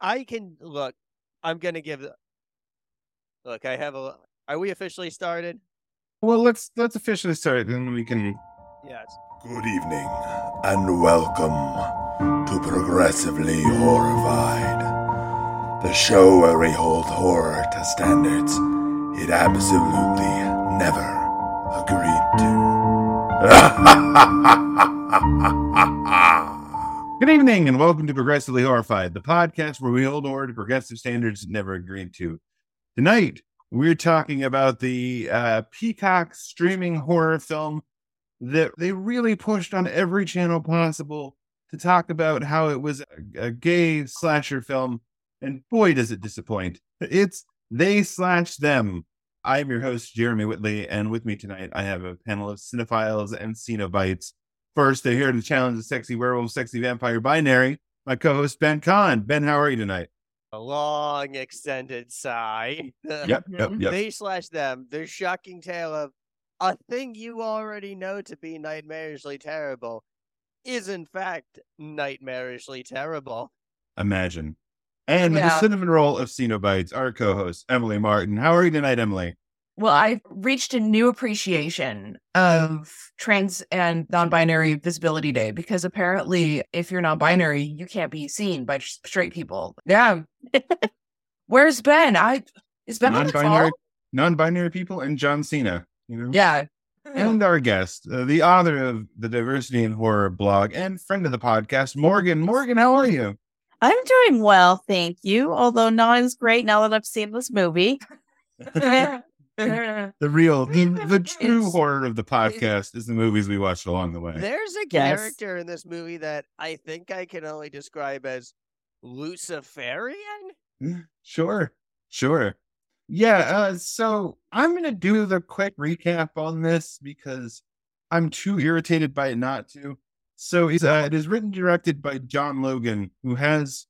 I can look. I'm gonna give. Look, I have a. Are we officially started? Well, let's let's officially start, then we can. Yes. Good evening, and welcome to Progressively Horrified, the show where we hold horror to standards it absolutely never agreed to. Good evening, and welcome to Progressively Horrified, the podcast where we hold horror to progressive standards never agreed to. Tonight, we're talking about the uh, Peacock streaming horror film that they really pushed on every channel possible to talk about how it was a, a gay slasher film, and boy, does it disappoint. It's They Slash Them. I'm your host, Jeremy Whitley, and with me tonight, I have a panel of cinephiles and cenobites. First, they're here to challenge the sexy werewolf, sexy vampire binary. My co-host Ben Kahn. Ben, how are you tonight? A long extended sigh. Yep, yep, yep. They slash them. Their shocking tale of a thing you already know to be nightmarishly terrible is in fact nightmarishly terrible. Imagine. And the cinnamon roll of Cenobites, our co-host Emily Martin. How are you tonight, Emily? Well, I've reached a new appreciation of trans and non binary visibility day because apparently, if you're non binary, you can't be seen by straight people. Yeah. Where's Ben? I is Ben on the Non-binary, call? non-binary people, and John Cena. You know. Yeah. And our guest, uh, the author of the Diversity in Horror blog and friend of the podcast, Morgan. Morgan, how are you? I'm doing well, thank you. Although not as great now that I've seen this movie. The real, the, the true It's- horror of the podcast is the movies we watched along the way. There's a Yes. character in this movie that I think I can only describe as Luciferian. Sure, sure. Yeah, uh, so I'm gonna do the quick recap on this because I'm too irritated by it not to. So it's, uh, it is written directed by John Logan, who has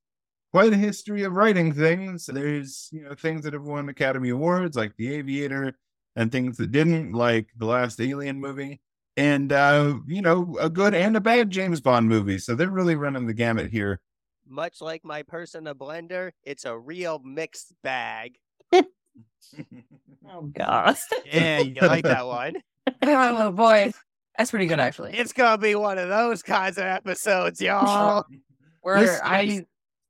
quite a history of writing things. There's you know things that have won Academy Awards, like The Aviator, and things that didn't, like the last Alien movie, and uh, you know a good and a bad James Bond movie. So they're really running the gamut here. Much like my person a blender, it's a real mixed bag. Oh god. Yeah, you like that one. oh boy. That's pretty good actually. It's gonna be one of those kinds of episodes, y'all. Where this- I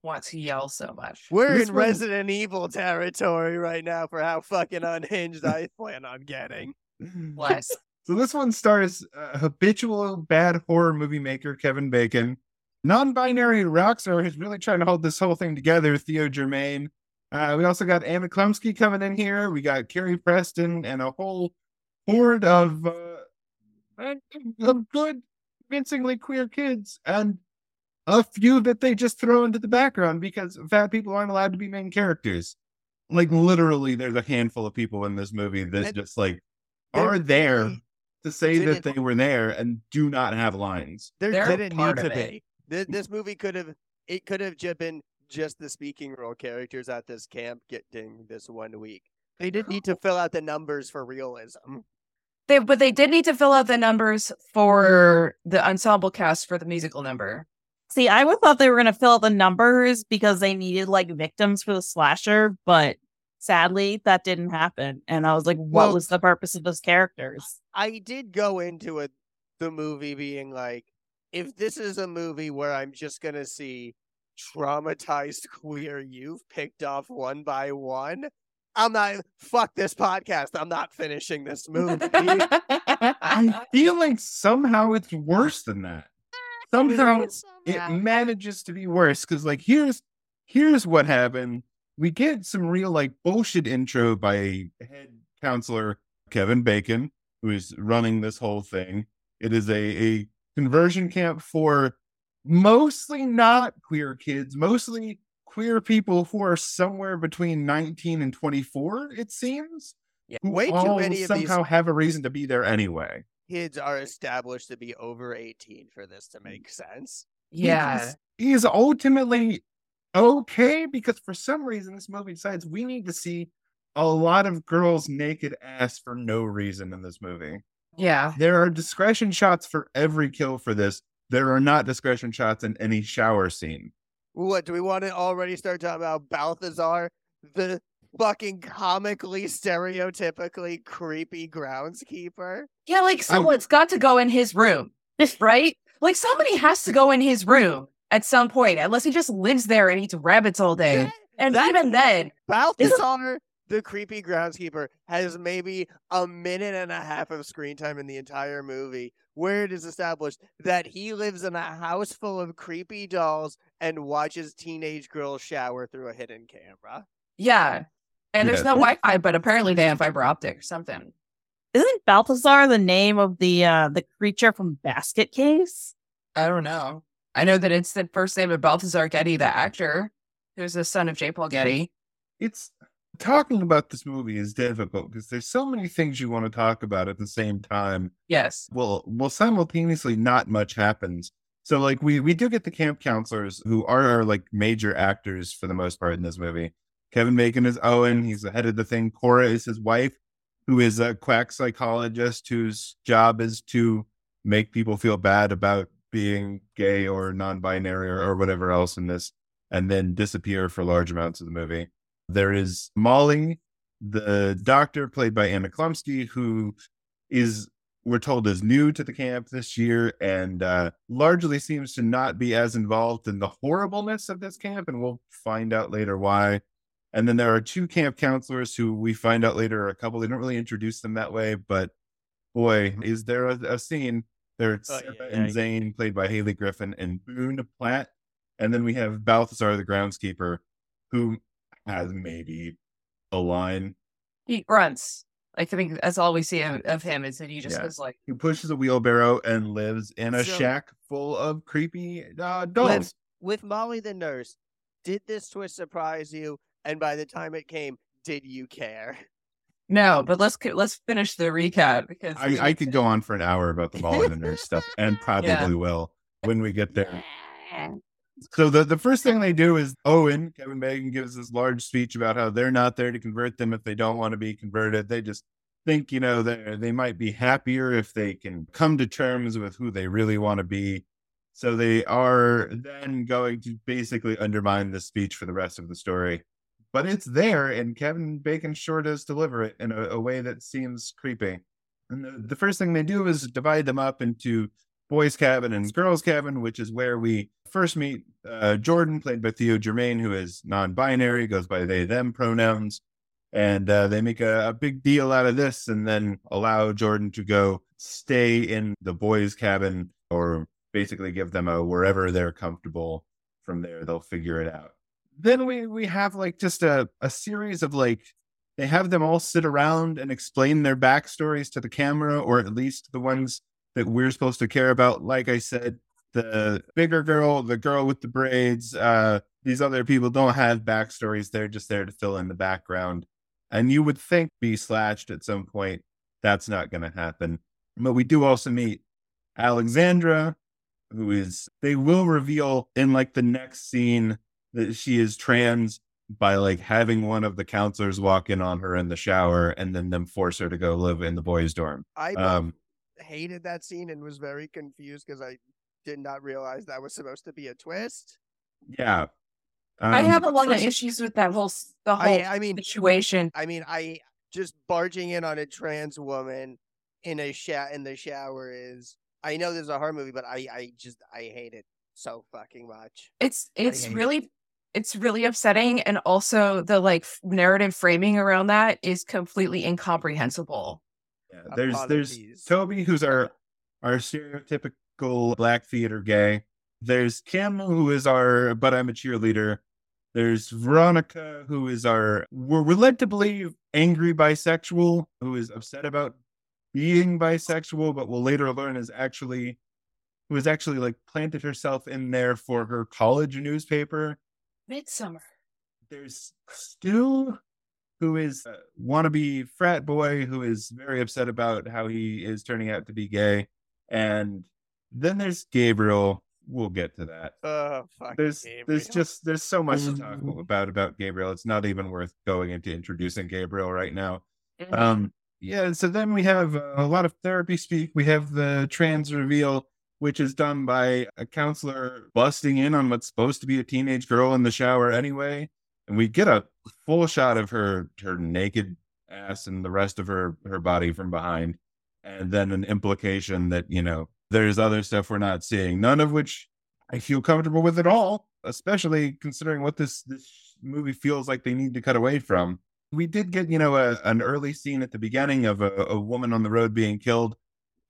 want to yell so much. We're This in one- Resident Evil territory right now for how fucking unhinged I plan on getting. Bless. So this one stars uh, habitual bad horror movie maker Kevin Bacon, non-binary rock star who's really trying to hold this whole thing together. Theo Germaine. Uh, we also got Anna Chlumsky coming in here. We got Carrie Preston and a whole horde of uh, of good, convincingly queer kids, and a few that they just throw into the background because fat people aren't allowed to be main characters. Like literally, there's a handful of people in this movie that And just like are there to say that they were there and do not have lines. There They're didn't part need to of be. This, this movie could have. It could have just been just the speaking role characters at this camp getting this one week. They didn't need to fill out the numbers for realism. They but they did need to fill out the numbers for the ensemble cast for the musical number. See, I would thought they were gonna fill out the numbers because they needed like victims for the slasher, but sadly that didn't happen. And I was like, what Well- was the purpose of those characters? I did go into it, the movie being like, if this is a movie where I'm just gonna see traumatized queer youth picked off one by one, I'm not. Fuck this podcast. I'm not finishing this movie. I feel like somehow it's worse than that. Somehow it manages to be worse because, like, here's here's what happened. We get some real like bullshit intro by head counselor Kevin Bacon, who is running this whole thing. It is a a conversion camp for mostly not queer kids, mostly queer people who are somewhere between 19 and 24, it seems. Yeah. who Way too all many of these- somehow have a reason to be there anyway. Kids are established to be over 18 for this to mm. make sense. yeah. He's, he's ultimately okay because for some reason this movie decides we need to see a lot of girls naked ass for no reason in this movie. Yeah. There are discretion shots for every kill for this. There are not discretion shots in any shower scene. What do we want to already start talking about Balthazar, the fucking comically stereotypically creepy groundskeeper? Yeah, like someone's oh. got to go in his room, right? Like somebody has to go in his room at some point, unless he just lives there and eats rabbits all day. And even then, Balthazar, the creepy groundskeeper, has maybe a minute and a half of screen time in the entire movie where it is established that he lives in a house full of creepy dolls and watches teenage girls shower through a hidden camera. yeah. And there's Yeah. no Wi-Fi, but apparently they have fiber optic or something. Isn't Balthazar the name of the uh the creature from Basket Case? I don't know. I know that it's the first name of Balthazar Getty, the actor, who's the son of J. Paul Getty. It's talking about this movie is difficult because there's so many things you want to talk about at the same time. Yes. Well, well, simultaneously, not much happens. So, like, we we do get the camp counselors who are our like major actors for the most part in this movie. Kevin Bacon is Owen. He's the head of the thing. Cora is his wife, who is a quack psychologist whose job is to make people feel bad about being gay or non-binary or, or whatever else in this, and then disappear for large amounts of the movie. There is Molly, the doctor played by Anna Chlumsky, who is we're told is new to the camp this year and uh, largely seems to not be as involved in the horribleness of this camp, and we'll find out later why. And then there are two camp counselors who we find out later are a couple. They don't really introduce them that way, but boy, is there a, a scene. There's Oh, yeah, and yeah. Zane, played by Haley Griffin, and Boone Platt. And then we have Balthazar, the groundskeeper, who has maybe a line. He grunts. Like, I think that's all we see of, of him is that he just Yeah. goes like, He pushes a wheelbarrow and lives in a So- shack full of creepy uh, dolls. With, with Molly the nurse, did this twist surprise you? And by the time it came, did you care? no, but let's let's finish the recap because I, I could go on for an hour about the Molly the nurse stuff, and probably Yeah. will when we get there. So the, the first thing they do is Owen, Kevin Bacon gives this large speech about how they're not there to convert them if they don't want to be converted. They just think, you know, they they might be happier if they can come to terms with who they really want to be. So they are then going to basically undermine the speech for the rest of the story. But it's there, and Kevin Bacon sure does deliver it in a, a way that seems creepy. And the, the first thing they do is divide them up into boys' cabin and girls' cabin, which is where we first meet uh, Jordan, played by Theo Germaine, who is non-binary, goes by they them pronouns, and uh, they make a, a big deal out of this, and then allow Jordan to go stay in the boys' cabin, or basically give them a wherever they're comfortable. From there, they'll figure it out. Then we we have like just a a series of like they have them all sit around and explain their backstories to the camera, or at least the ones that we're supposed to care about. Like I said, the bigger girl, the girl with the braids, uh, these other people don't have backstories. They're just there to fill in the background. And you would think be slashed at some point. That's not going to happen. But we do also meet Alexandra, who is, they will reveal in like the next scene that she is trans by like having one of the counselors walk in on her in the shower and then them force her to go live in the boys' dorm. I Um, hated that scene and was very confused because I did not realize that was supposed to be a twist. yeah. I Um, have a lot of issues with that whole the whole I, I mean, situation. I mean, I just barging in on a trans woman in a sha- in the shower is. I know this is a horror movie, but I, I just I hate it so fucking much. It's it's hate it. Really it's really upsetting, and also the like f- narrative framing around that is completely incomprehensible. Yeah, there's there's Toby, who's our our stereotypical black theater gay. There's Kim, who is our but I'm a cheerleader. There's Veronica, who is our we're, we're led to believe angry bisexual, who is upset about being bisexual, but we'll later learn is actually who has actually like planted herself in there for her college newspaper. Midsummer. There's Stu, who is a wannabe frat boy who is very upset about how he is turning out to be gay. And then there's Gabriel. We'll get to that. Oh fuck. There's there's just there's so much to talk about about Gabriel. It's not even worth going into introducing Gabriel right now. Mm-hmm. Um, yeah. So then we have uh, a lot of therapy speak. We have the trans reveal. Which is done by a counselor busting in on what's supposed to be a teenage girl in the shower anyway. And we get a full shot of her her naked ass and the rest of her her body from behind. And then an implication that, you know, there's other stuff we're not seeing, none of which I feel comfortable with at all, especially considering what this this movie feels like they need to cut away from. We did get, you know, a, an early scene at the beginning of a, a woman on the road being killed.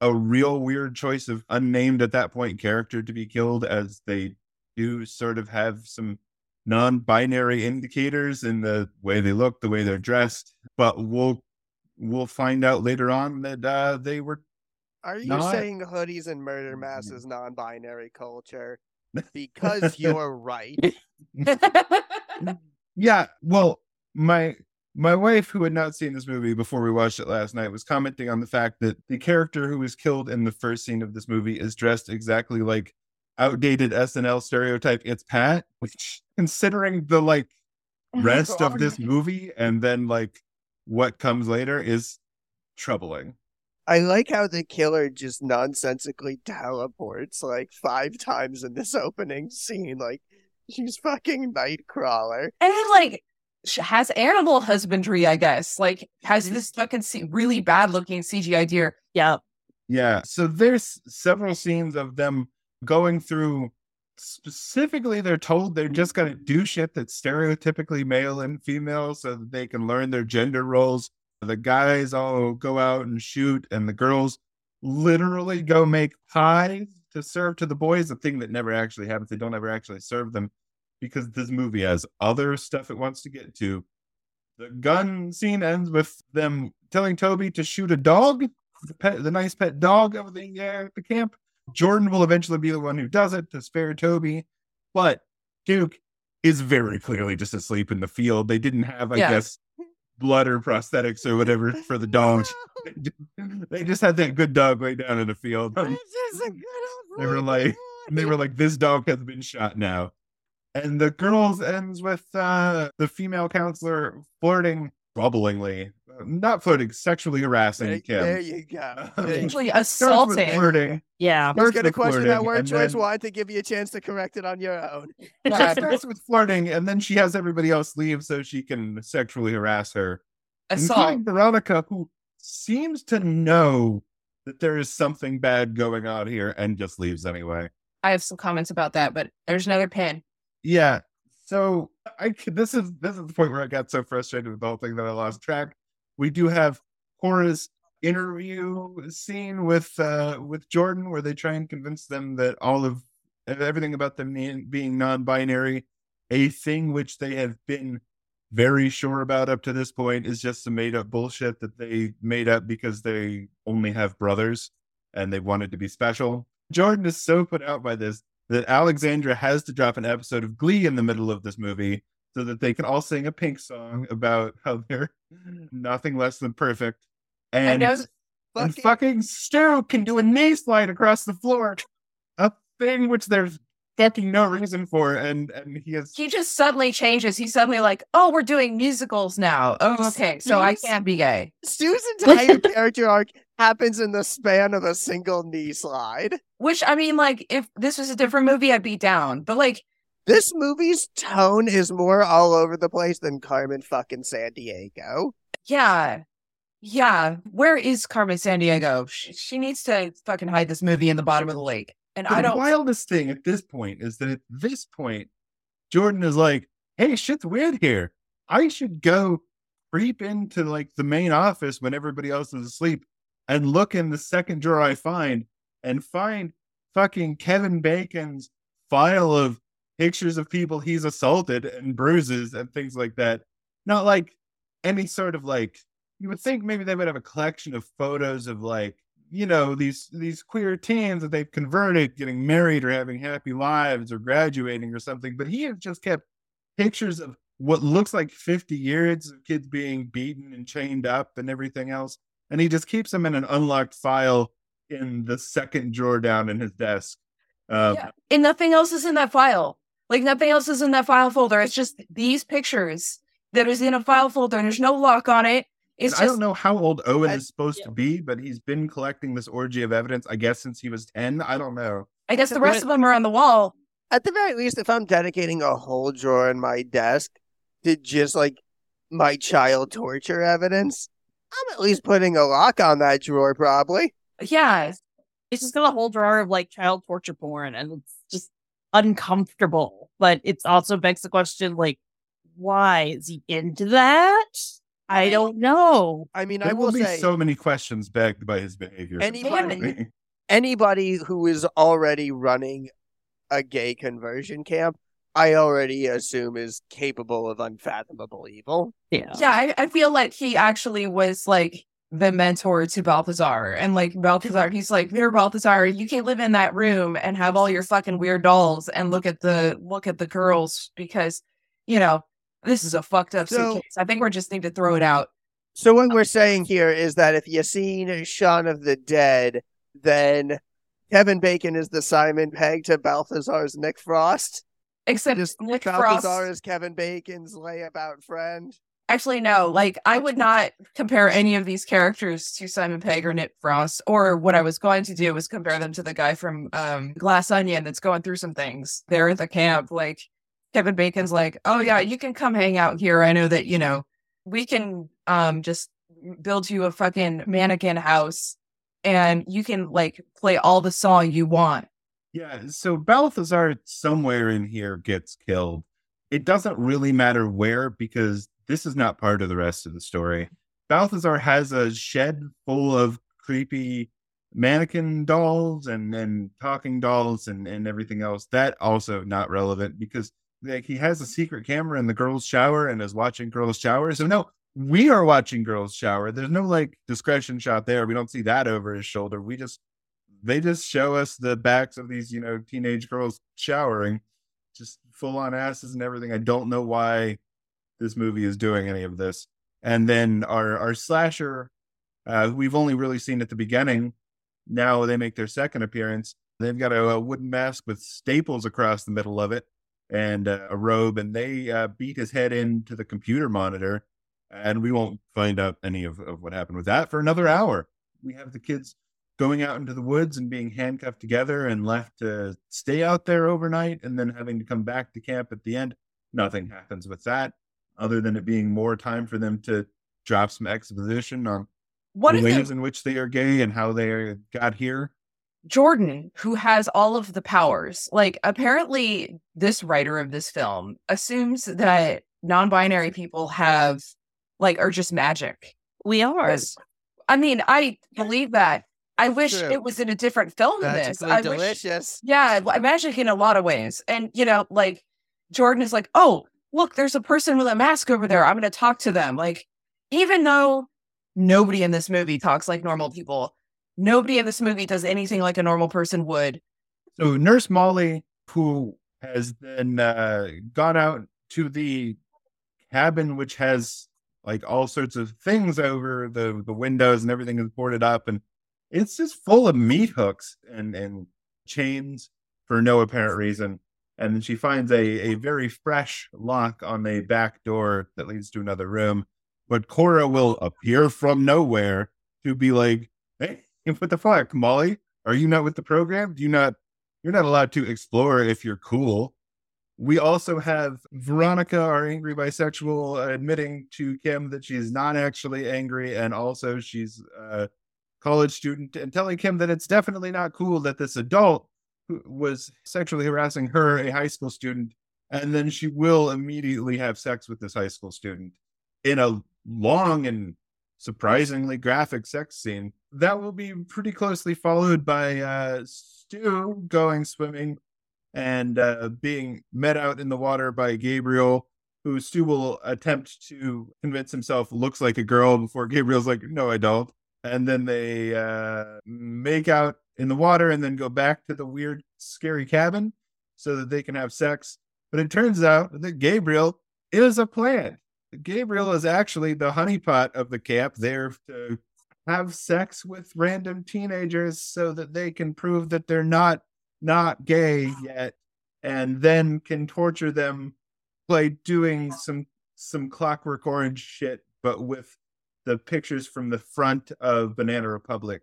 A real weird choice of unnamed at that point character to be killed, as they do sort of have some non-binary indicators in the way they look, the way they're dressed. But we'll we'll find out later on that uh, they were Are you Not- saying hoodies and murder masks is non-binary culture? Because you're right. Yeah, well, my my wife, who had not seen this movie before we watched it last night, was commenting on the fact that the character who was killed in the first scene of this movie is dressed exactly like outdated SNL stereotype. It's Pat, which, considering the like rest of this movie and then like what comes later, is troubling. I like how the killer just nonsensically teleports like five times in this opening scene. Like she's fucking Nightcrawler. and then, like sh- has animal husbandry, I guess. Like has mm-hmm. this fucking C- really bad looking CGI deer. Yeah. Yeah. So there's several scenes of them going through specifically they're told they're just going to do shit that's stereotypically male and female so that they can learn their gender roles. The guys all go out and shoot and the girls literally go make pies to serve to the boys, a thing that never actually happens. They don't ever actually serve them because this movie has other stuff it wants to get to. The gun scene ends with them telling Toby to shoot a dog the pet, the nice pet dog of the uh, the camp. Jordan will eventually be the one who does it to spare Toby, but Duke is very clearly just asleep in the field. They didn't have, I Yeah. guess, blood or prosthetics or whatever for the dogs. they just had that good dog lay down in the field. This is a good old They were like- they were like, "This dog has been shot now." And the girls ends with uh, the female counselor flirting, bubblingly, uh, not flirting, sexually harassing there, Kim. there you go. There you Actually assaulting. flirting. Yeah. Let's Starts get a question flirting, that word choice. then- Wanted to give you a chance to correct it on your own. She God. starts with flirting, and then she has everybody else leave so she can sexually harass her, Assault. including Veronica, who seems to know that there is something bad going on here and just leaves anyway. I have some comments about that, but there's another pin. Yeah. So I this is this is the point where I got so frustrated with the whole thing that I lost track. We do have Cora's interview scene with uh with Jordan where they try and convince them that all of everything about them being- being non-binary, a thing which they have been very sure about up to this point is just some made up bullshit that they made up because they only have brothers and they wanted to be special. Jordan is so put out by this that Alexandra has to drop an episode of Glee in the middle of this movie so that they can all sing a pink song about how they're nothing less than perfect. And, know and Fucking- fucking Stu can do a knee slide across the floor. A thing which there's fucking no reason for. And and he has he just suddenly changes. He's suddenly like, "Oh, we're doing musicals now. Oh, okay, so I can't be gay." Stu's entire character arc happens in the span of a single knee slide. Which I mean, like, if this was a different movie, I'd be down. But like, This movie's tone is more all over the place than Carmen fucking Sandiego. yeah, yeah. Where is Carmen Sandiego? She, she needs to fucking hide this movie in the bottom of the lake. And I the don't. wildest thing at this point is that at this point, Jordan is like, "Hey, shit's weird here. I should go creep into like the main office when everybody else is asleep and look in the second drawer I find and find fucking Kevin Bacon's file of pictures of people he's assaulted and bruises and things like that. Not like any sort of like you would think maybe they would have a collection of photos of like you know these these queer teens that they've converted getting married or having happy lives or graduating or something but he has just kept pictures of what looks like 50 years of kids being beaten and chained up and everything else and he just keeps them in an unlocked file in the second drawer down in his desk um, Yeah. And nothing else is in that file. Like nothing else is in that file folder. It's just these pictures that is in a file folder. And there's no lock on it. It's And I don't know how old Owen I- is supposed to be, but he's been collecting this orgy of evidence, I guess, since he was 10. I don't know. I guess the rest of them are on the wall. At the very least, if I'm dedicating a whole drawer in my desk to just like my child torture evidence, I'm at least putting a lock on that drawer, probably. Yeah. It's just got a whole drawer of like child torture porn and it's just uncomfortable. But it also begs the question like, why is he into that? I don't know. I mean, There I will will be say so many questions begged by his behavior. Anybody- anybody who is already running a gay conversion camp, I already assume is capable of unfathomable evil. Yeah. Yeah, I, I feel like he actually was like the mentor to Balthazar. And like Balthazar, he's like, Here, Balthazar, you can't live in that room and have all your fucking weird dolls and look at the look at the girls because, you know, this is a fucked up So- suitcase. I think we just need to throw it out. So what we're saying here is that if you've seen Shaun of the Dead, then Kevin Bacon is the Simon Pegg to Balthazar's Nick Frost. Except Just Nick Balthazar Frost. is Kevin Bacon's layabout friend. Actually, no. Like, I would not compare any of these characters to Simon Pegg or Nick Frost. Or what I was going to do was compare them to the guy from um, Glass Onion that's going through some things. They're at the camp. Like, Kevin Bacon's like, "Oh yeah, you can come hang out here. I know that you know we can um just build you a fucking mannequin house, and you can like play all the song you want." Yeah, so Balthazar somewhere in here gets killed. It doesn't really matter where because this is not part of the rest of the story. Balthazar has a shed full of creepy mannequin dolls and, and talking dolls and, and everything else. That also not relevant because like he has a secret camera in the girls' shower and is watching girls' shower. So no, we are watching girls' shower. There's no like discretion shot there. We don't see that over his shoulder. We just they just show us the backs of these, you know, teenage girls showering, just full on asses and everything. I don't know why this movie is doing any of this. And then our our slasher, uh, we've only really seen at the beginning. Now they make their second appearance. They've got a, a wooden mask with staples across the middle of it and uh, a robe, and they uh, beat his head into the computer monitor. And we won't find out any of, of what happened with that for another hour. We have the kids going out into the woods and being handcuffed together and left to stay out there overnight and then having to come back to camp at the end. Nothing happens with that other than it being more time for them to drop some exposition on What the ways it- in which they are gay and how they got here. Jordan, who has all of the powers, like apparently this writer of this film assumes that non-binary people have like are just magic. We are. I mean, I believe that. I wish True. it was in a different film than this. Magically I wish, delicious. yeah, magic in a lot of ways. And you know, like Jordan is like, oh, look, there's a person with a mask over there. I'm going to talk to them. Like, even though nobody in this movie talks like normal people, nobody in this movie does anything like a normal person would. So Nurse Molly, who has then uh, gone out to the cabin, which has like all sorts of things over the the windows and everything is boarded up, and it's just full of meat hooks and and chains for no apparent reason. And then she finds a a very fresh lock on a back door that leads to another room. But Cora will appear from nowhere to be like, "Hey, what the fuck, Molly? Are you not with the program? Do you not you're not allowed to explore if you're cool. We also have Veronica, our angry bisexual, uh, admitting to Kim that she's not actually angry, and also she's a college student, and telling Kim that it's definitely not cool that this adult was sexually harassing her, a high school student, and then she will immediately have sex with this high school student in a long and surprisingly graphic sex scene. That will be pretty closely followed by uh, Stu going swimming and uh, being met out in the water by Gabriel, who Stu will attempt to convince himself looks like a girl before Gabriel's like, no, I don't. And then they uh, make out in the water and then go back to the weird, scary cabin so that they can have sex. But it turns out that Gabriel is a plant. Gabriel is actually the honeypot of the camp there to have sex with random teenagers so that they can prove that they're not not gay yet and then can torture them by doing some some clockwork orange shit but with the pictures from the front of Banana Republic.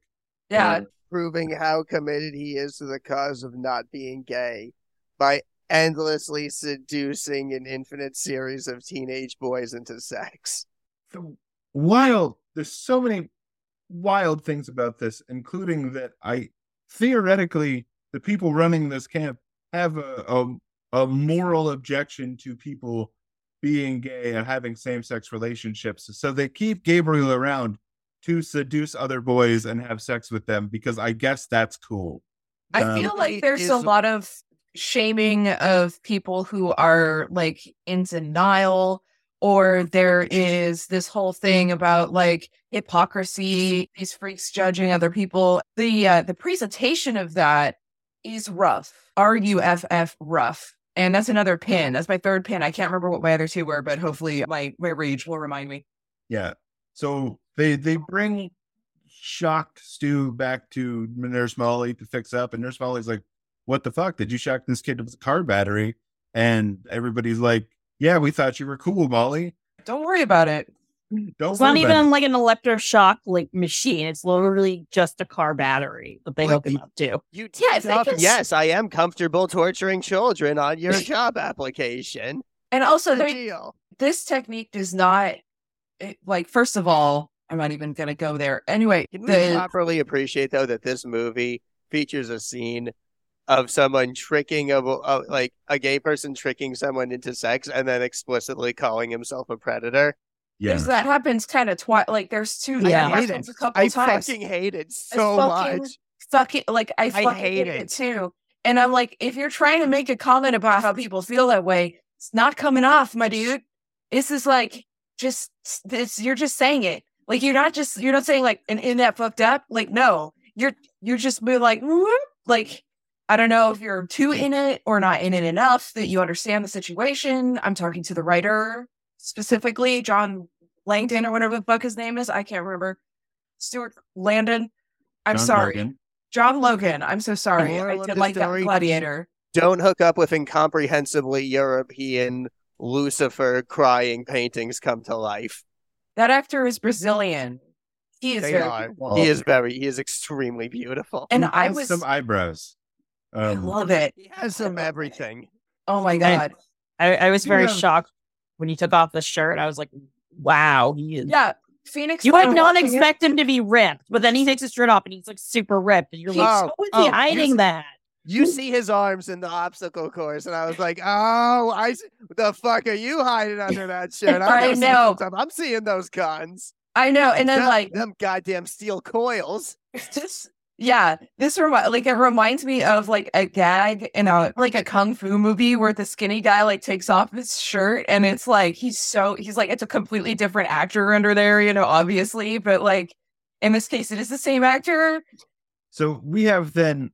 Yeah. proving how committed he is to the cause of not being gay by endlessly seducing an infinite series of teenage boys into sex. the wild there's so many wild things about this including that i theoretically the people running this camp have a, a, a moral objection to people being gay and having same-sex relationships. So they keep gabriel around to seduce other boys and have sex with them because i guess that's cool. I Um, feel like It there's a lot of shaming of people who are like in denial, or there is this whole thing about like hypocrisy, these freaks judging other people. The uh, the presentation of that is rough. R U F F rough. And that's another pin. That's my third pin. I can't remember what my other two were, but hopefully my, my rage will remind me. Yeah. So they they bring shocked Stu back to Nurse Molly to fix up, and Nurse Molly's like, "What the fuck? Did you shock this kid with a car battery?" And everybody's like, "Yeah, we thought you were cool, Molly. Don't worry about it. Don't It's not even it." like an electroshock like machine. It's literally just a car battery that they Well, hook him up to. You Yeah, if they tough- can yes, I am comfortable torturing children on your job application. And also, The there, deal. this this technique does not it, like first of all i'm not even gonna go there anyway Can we properly appreciate though that this movie features a scene of someone tricking of uh, like a gay person tricking someone into sex and then explicitly calling himself a predator? yeah. because that happens kind of twice like there's two Yeah. that I hate happens it. a couple I times fucking hate it so fucking- much. fucking like i, fucking hate hate it. it too and i'm like if you're trying to make a comment about how people feel that way it's not coming off my dude this is like just this you're just saying it like you're not just you're not saying like and in that fucked up like no you're you're just be like "Whoop." like i don't know if you're too in it or not in it enough that you understand the situation i'm talking to the writer specifically john langdon or whatever the fuck his name is i can't remember stuart landon i'm John sorry Logan. John Logan. I'm so sorry. Moral I did the like that gladiator. Don't hook up with incomprehensibly European Lucifer crying paintings come to life. That actor is Brazilian. He is They very are. beautiful. He is very he is extremely beautiful. and He I has was some eyebrows. I Um, love it. He has some everything. Oh my god. I, I was very Yeah. shocked when he took off the shirt. I was like, wow, he is. Yeah. Phoenix. You would not expect him to be ripped, but then he takes his shirt off and he's like super ripped. And you're like, Oh, how is oh, he hiding s- that? You see his arms in the obstacle course, and I was like, "Oh, I s- the fuck are you hiding under that shirt?" I'm I know. some stuff. I'm seeing those guns. I know. And then Them- like them goddamn steel coils. this yeah, this remi- like it reminds me of like a gag in a like a kung fu movie where the skinny guy like takes off his shirt and it's like he's so he's like it's a completely different actor under there, you know, obviously, but like in this case it is the same actor. So we have then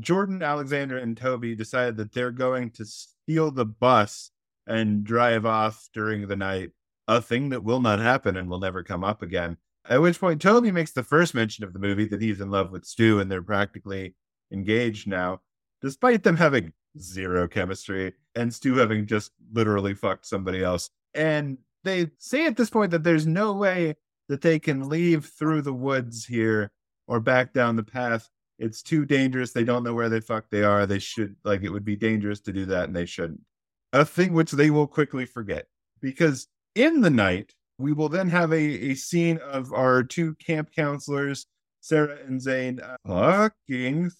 Jordan, Alexander, and Toby decided that they're going to steal the bus and drive off during the night, a thing that will not happen and will never come up again. At which point, Toby makes the first mention of the movie that he's in love with Stu and they're practically engaged now, despite them having zero chemistry and Stu having just literally fucked somebody else. And they say at this point that there's no way that they can leave through the woods here or back down the path. It's too dangerous. They don't know where the fuck they are. They should, like, it would be dangerous to do that, and they shouldn't. A thing which they will quickly forget. Because in the night, we will then have a, a scene of our two camp counselors, Sarah and Zane, uh, fucking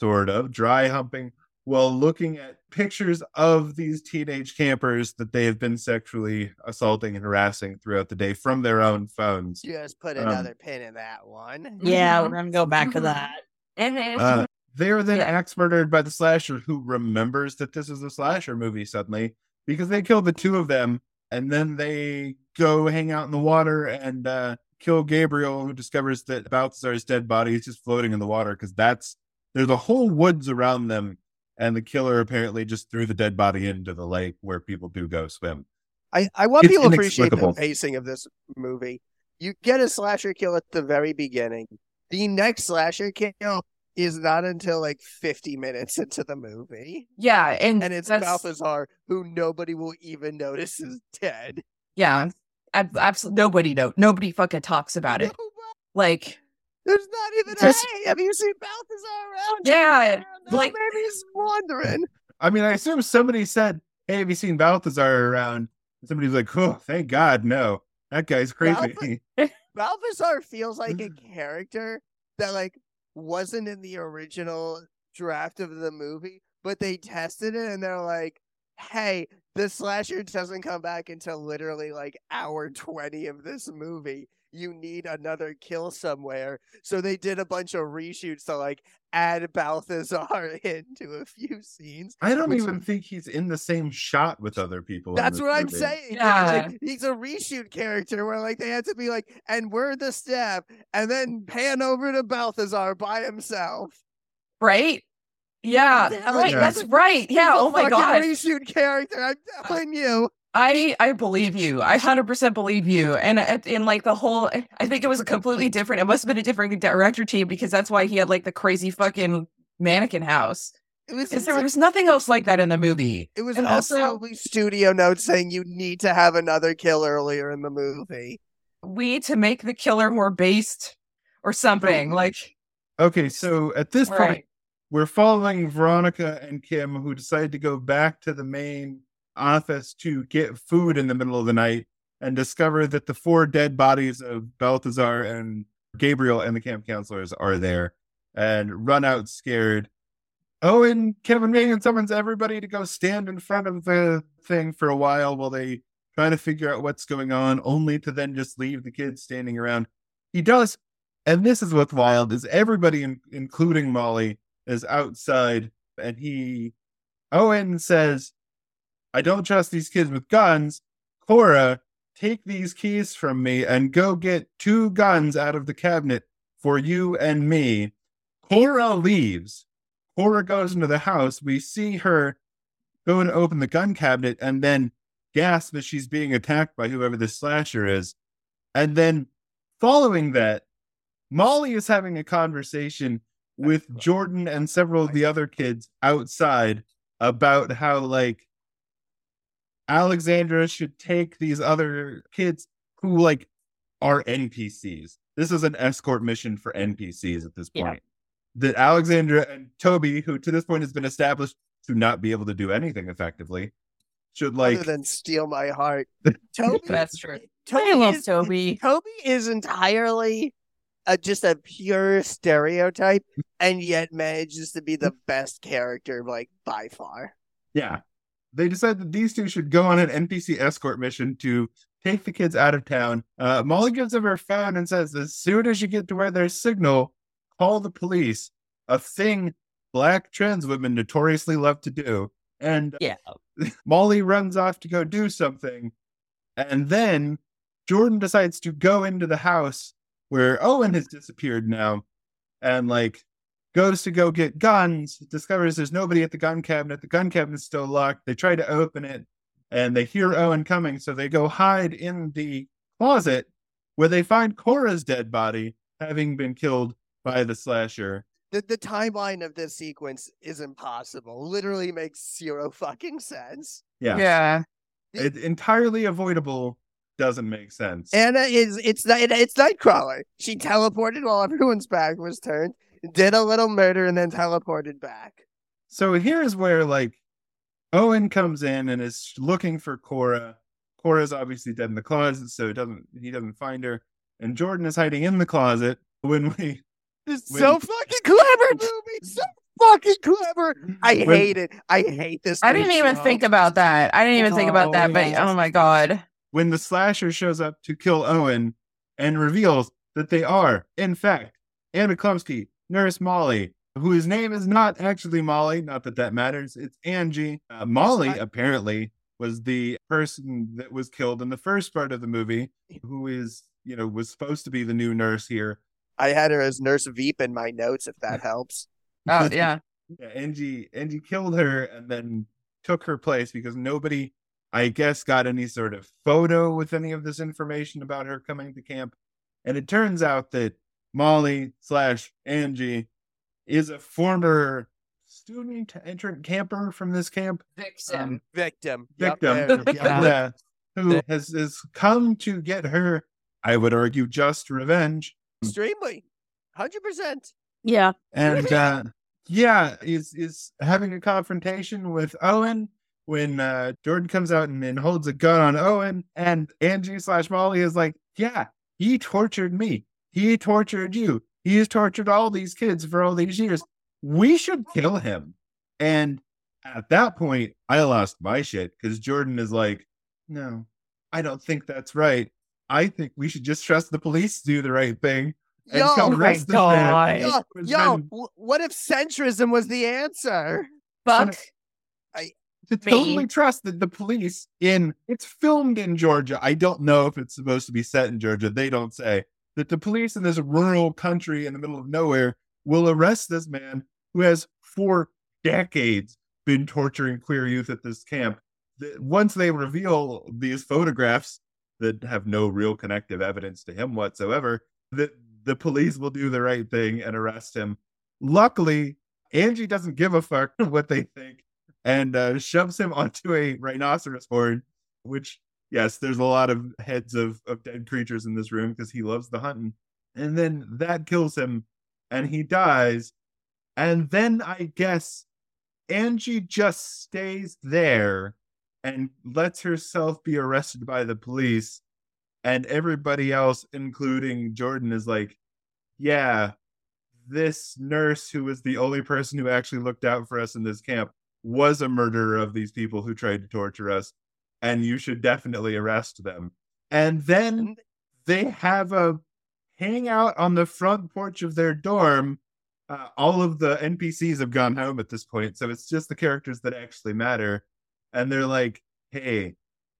sort of dry humping while looking at pictures of these teenage campers that they have been sexually assaulting and harassing throughout the day from their own phones. You just put Um, another pin in that one. Yeah, we're gonna go back to that. And Uh, they are then Yeah. axe murdered by the slasher who remembers that this is a slasher movie suddenly because they kill the two of them and then they go hang out in the water and uh, kill Gabriel who discovers that Balthazar's dead body is just floating in the water because that's there's a whole woods around them and the killer apparently just threw the dead body into the lake where people do go swim. I, I want It's people to appreciate the pacing of this movie. You get a slasher kill at the very beginning. The next slasher kill is not until like 50 minutes into the movie. yeah, and, And it's that's, Balthazar, who nobody will even notice is dead. Yeah. Absolutely nobody know. Nobody fucking talks about it. Like, There's not even a Just- hey, have you seen Balthazar around? yeah, No, like- maybe he's wandering. I mean, I assume somebody said, "Hey, have you seen Balthazar around?" And somebody's like, "Oh, thank God, no, that guy's crazy." Balthazar feels like a character that like wasn't in the original draft of the movie, but they tested it and they're like, "Hey, the slasher doesn't come back until literally like hour 20 of this movie. You need another kill somewhere." So they did a bunch of reshoots to like add Balthazar into a few scenes. I don't Which- even think he's in the same shot with other people. That's this what I'm saying. Yeah. Like, he's a reshoot character where like they had to be like, and we're the staff, and then pan over to Balthazar by himself. right? Yeah, Yeah, right. yeah. That's right. Yeah. He's Oh my fucking god. reshoot character. I'm telling you. I I believe you. I hundred percent believe you. And in like the whole, I think it was a completely different. It must have been a different director team because that's why he had like the crazy fucking mannequin house. It was. Because there was nothing else like that in the movie. It was and also also- probably studio notes saying you need to have another kill earlier in the movie. We need to make the killer more based or something. Oh. Like Okay, so at this point, right. We're following Veronica and Kim, who decide to go back to the main office to get food in the middle of the night and discover that the four dead bodies of Balthazar and Gabriel and the camp counselors are there and run out scared. Oh, and Kevin Bacon summons everybody to go stand in front of the thing for a while while they try to figure out what's going on, only to then just leave the kids standing around. He does and this is what's wild is everybody in, including molly is outside and he owen says i don't trust these kids with guns. Cora take these keys from me and go get two guns out of the cabinet for you and me. Cora leaves. Cora goes into the house. We see her go and open the gun cabinet and then gasp as she's being attacked by whoever the slasher is. And then following that Molly is having a conversation with Jordan and several of the other kids outside about how like Alexandra should take these other kids who like are NPCs. This is an escort mission for NPCs at this Yeah. point. That Alexandra and Toby, who to this point has been established to not be able to do anything effectively, should like other than steal my heart. Toby, That's true. Toby I love is, Toby. Toby is entirely a, just a pure stereotype, and yet manages to be the best character, like by far. Yeah. They decide that these two should go on an NPC escort mission to take the kids out of town. Uh, Molly gives them her phone and says, as soon as you get to where there's signal, call the police. A thing black trans women notoriously love to do. And Yeah. Molly runs off to go do something. And then Jordan decides to go into the house where oh, Owen has disappeared now and like goes to go get guns, discovers there's nobody at the gun cabinet. The gun cabinet's still locked. They try to open it and they hear Owen coming. So they go hide in the closet where they find Cora's dead body having been killed by the slasher. The, the timeline of this sequence is impossible. Literally makes zero fucking sense. Yeah. Yeah. It, entirely avoidable doesn't make sense. Anna is it's night it's Nightcrawler. She teleported while everyone's back was turned, did a little murder, and then teleported back. So here's where like Owen comes in and is looking for Cora. Cora's obviously dead in the closet, so it doesn't he doesn't find her. And Jordan is hiding in the closet when we It's When- so fucking clever, movie. So fucking clever. I When- hate it. I hate this. I didn't even show. think about that. I didn't even think about Oh, that, but oh my god. When the slasher shows up to kill Owen and reveals that they are, in fact, Anna Chlumsky, Nurse Molly, whose name is not actually Molly, not that that matters, it's Angie. Uh, Molly, apparently, was the person that was killed in the first part of the movie, who is, you know, was supposed to be the new nurse here. I had her as Nurse Veep in my notes, if that helps. Oh yeah. Yeah, Angie Angie killed her and then took her place because nobody, I guess, got any sort of photo with any of this information about her coming to camp. And it turns out that Molly slash Angie is a former student entrant camper from this camp. Vixen. Victim. Yep, Victim. there- yep. Yeah. who has, has come to get her, I would argue, just revenge. Extremely. 100%. Yeah. And uh, yeah, is is having a confrontation with Owen when uh, Jordan comes out and, and holds a gun on Owen, and Angie slash Molly is like, "Yeah, he tortured me. He tortured you. He has tortured all these kids for all these years. We should kill him." And at that point, I lost my shit because Jordan is like, "No, I don't think that's right. I think we should just trust the police to do the right thing." And Yo, oh my arrest this man." God. Yo, yo been- what if centrism was the answer? Fuck. To Me. totally trust that the police in it's filmed in Georgia. I don't know if it's supposed to be set in Georgia. They don't say that the police in this rural country in the middle of nowhere will arrest this man who has for decades been torturing queer youth at this camp. Once they reveal these photographs that have no real connective evidence to him whatsoever, that the police will do the right thing and arrest him. Luckily, Angie doesn't give a fuck what they think and uh, shoves him onto a rhinoceros horn, which, yes, there's a lot of heads of, of dead creatures in this room because he loves the hunting. And then that kills him and he dies. And then I guess Angie just stays there and lets herself be arrested by the police. And everybody else, including Jordan, is like, yeah, this nurse who was the only person who actually looked out for us in this camp was a murderer of these people who tried to torture us, and you should definitely arrest them. And then they have a hangout on the front porch of their dorm. Uh, all of the NPCs have gone home at this point, so it's just the characters that actually matter. And they're like, hey,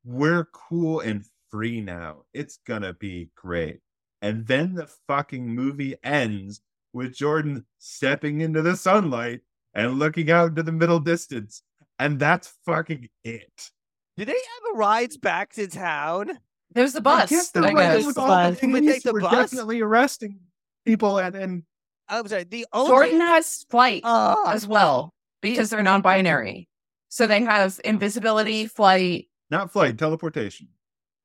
we're cool and free now. It's gonna be great. And then the fucking movie ends with Jordan stepping into the sunlight and looking out into the middle distance. And that's fucking it. Did they have rides back to town? There's the bus. I guess the I guess. with all Bus. the Would police take the were bus? definitely arresting people and, and I'm sorry. The only. Jordan has flight Uh, as well because they're non-binary. So they have invisibility, flight. not flight, teleportation.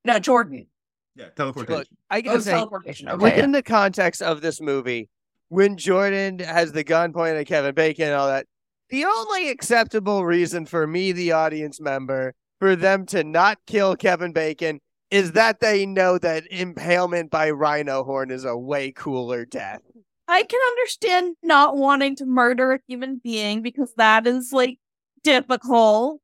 No, Jordan. Yeah, teleportation. I Oh, teleportation. Okay. within the context of this movie, when Jordan has the gun pointed at Kevin Bacon and all that, the only acceptable reason for me, the audience member, for them to not kill Kevin Bacon is that they know that impalement by rhino horn is a way cooler death. I can understand not wanting to murder a human being because that is like difficult.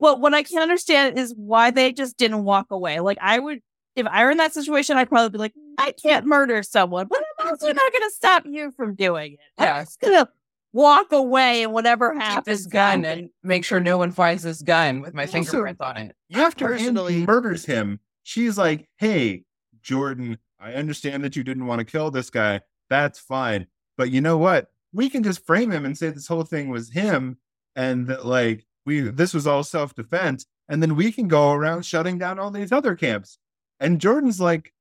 But what I can understand is why they just didn't walk away. Like I would, if I were in that situation, I'd probably be like, I can't murder someone, also not going to stop you from doing it. Yeah. I'm just going to walk away and whatever happens. keep happens. this gun and make sure no one finds this gun with my Also- fingerprint on it. After personally- Angie murders him, she's like, "Hey, Jordan, I understand that you didn't want to kill this guy. That's fine, but you know what? We can just frame him and say this whole thing was him, and that like we this was all self defense, and then we can go around shutting down all these other camps." And Jordan's like,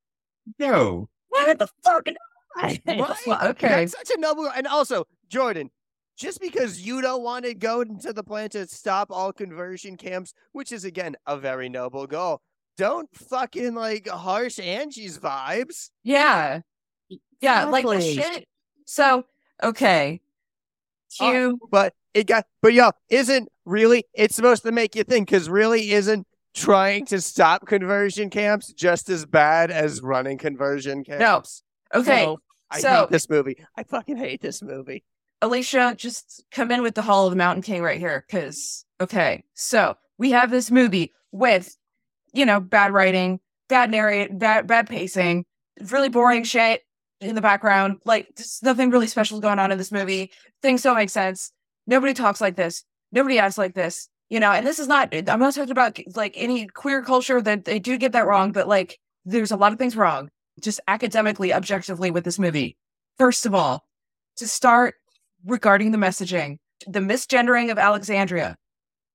"No, What the fuck? Right? Well, okay. That's such a noble. And also, Jordan, just because you don't want to go into the plan to stop all conversion camps, which is again a very noble goal, don't fucking like harsh Angie's vibes. Yeah. Yeah, like shit. So, okay. Uh, Cue. But it got, but yo, isn't really? It's supposed to make you think, because really isn't trying to stop conversion camps just as bad as running conversion camps? Okay. So, I so- hate this movie. I fucking hate this movie. Alicia, just come in with the Hall of the Mountain King right here. Cause, okay. So we have this movie with, you know, bad writing, bad narrate, bad, bad pacing, really boring shit in the background. Like, there's nothing really special going on in this movie. Things don't make sense. Nobody talks like this. Nobody acts like this. You know, and this is not, I'm not talking about like any queer culture that they do get that wrong, but like, there's a lot of things wrong, just academically, objectively with this movie. First of all, to start regarding the messaging, the misgendering of Alexandria.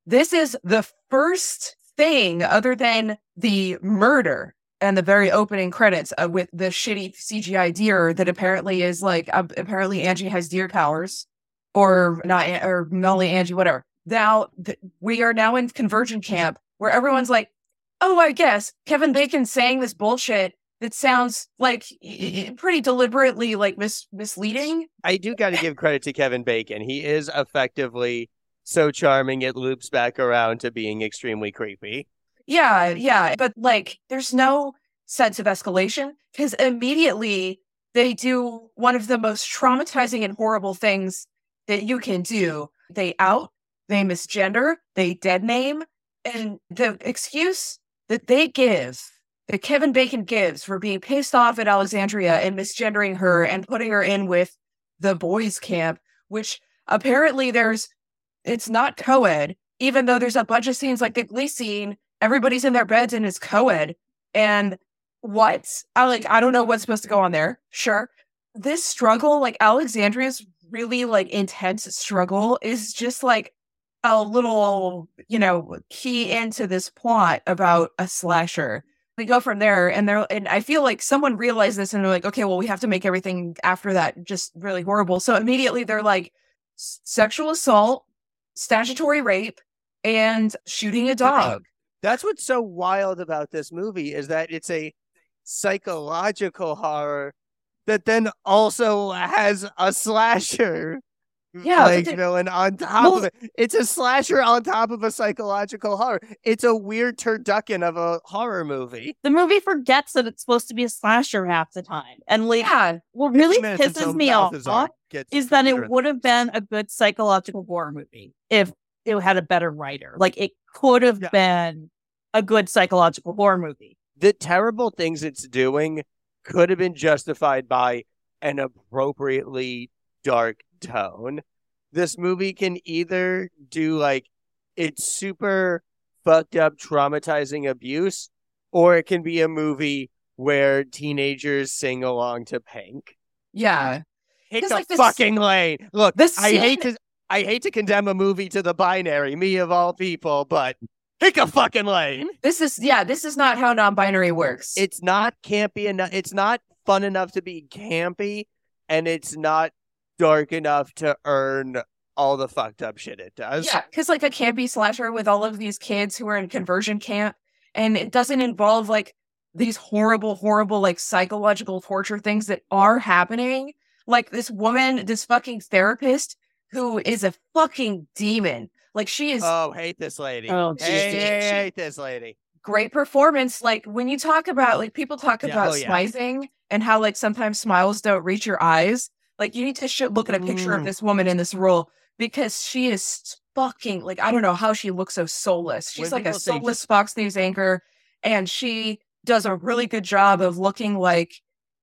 This is the first thing other than the murder and the very opening credits uh, with the shitty CGI deer that apparently is like, uh, apparently Angie has deer powers or not, or Molly, Angie, whatever. Now th- we are now in conversion camp where everyone's like, oh, I guess Kevin Bacon saying this bullshit that sounds like pretty deliberately like mis- misleading. I do got to give credit to Kevin Bacon. He is effectively so charming it loops back around to being extremely creepy. Yeah, yeah. But like, there's no sense of escalation because immediately they do one of the most traumatizing and horrible things that you can do. They out, they misgender, they dead name. And the excuse that they give, that Kevin Bacon gives for being pissed off at Alexandria and misgendering her and putting her in with the boys' camp, which apparently there's, it's not co ed, even though there's a bunch of scenes like the Glee scene everybody's in their beds and it's co-ed. And what i like i don't know what's supposed to go on there. Sure. This struggle like alexandria's really like intense struggle is just like a little you know key into this plot about a slasher we go from there and they're and i feel like someone realized this and they're like okay well we have to make everything after that just really horrible. So immediately they're like sexual assault statutory rape and shooting a dog. That's what's so wild about this movie is that it's a psychological horror that then also has a slasher Yeah, like the- villain on top Well- of it. It's a slasher on top of a psychological horror. It's a weird turducken of a horror movie. The movie forgets that it's supposed to be a slasher half the time. And like Yeah, what really pisses me off Balthazar gets is that it would have been a good psychological horror movie if it had a better writer. Like it could have Yeah. been a good psychological horror movie. the terrible things it's doing could have been justified by an appropriately dark tone. This movie can either do like it's super fucked up, traumatizing abuse, or it can be a movie where teenagers sing along to Pink. yeah. Pick It's a like this- fucking lane. Look, this I hate to I hate to condemn a movie to the binary, me of all people, but pick a fucking lane. This is yeah. This is not how non-binary works. it's not campy enough. It's not fun enough to be campy, and it's not dark enough to earn all the fucked up shit it does. yeah, because like a campy slasher with all of these kids who are in conversion camp, and it doesn't involve like these horrible, horrible like psychological torture things that are happening. Like this woman, this fucking therapist who is a fucking demon. Like she is Oh, hate this lady. Oh, hey, geez. hey, hate this lady. great performance. Like when you talk about like people talk Yeah, about oh, yeah. smizing and how like sometimes smiles don't reach your eyes. Like you need to sh- look at a picture of Mm. this woman in this role because she is fucking like I don't know how she looks so soulless. She's When like a people say soulless Fox News anchor, and she does a really good job of looking like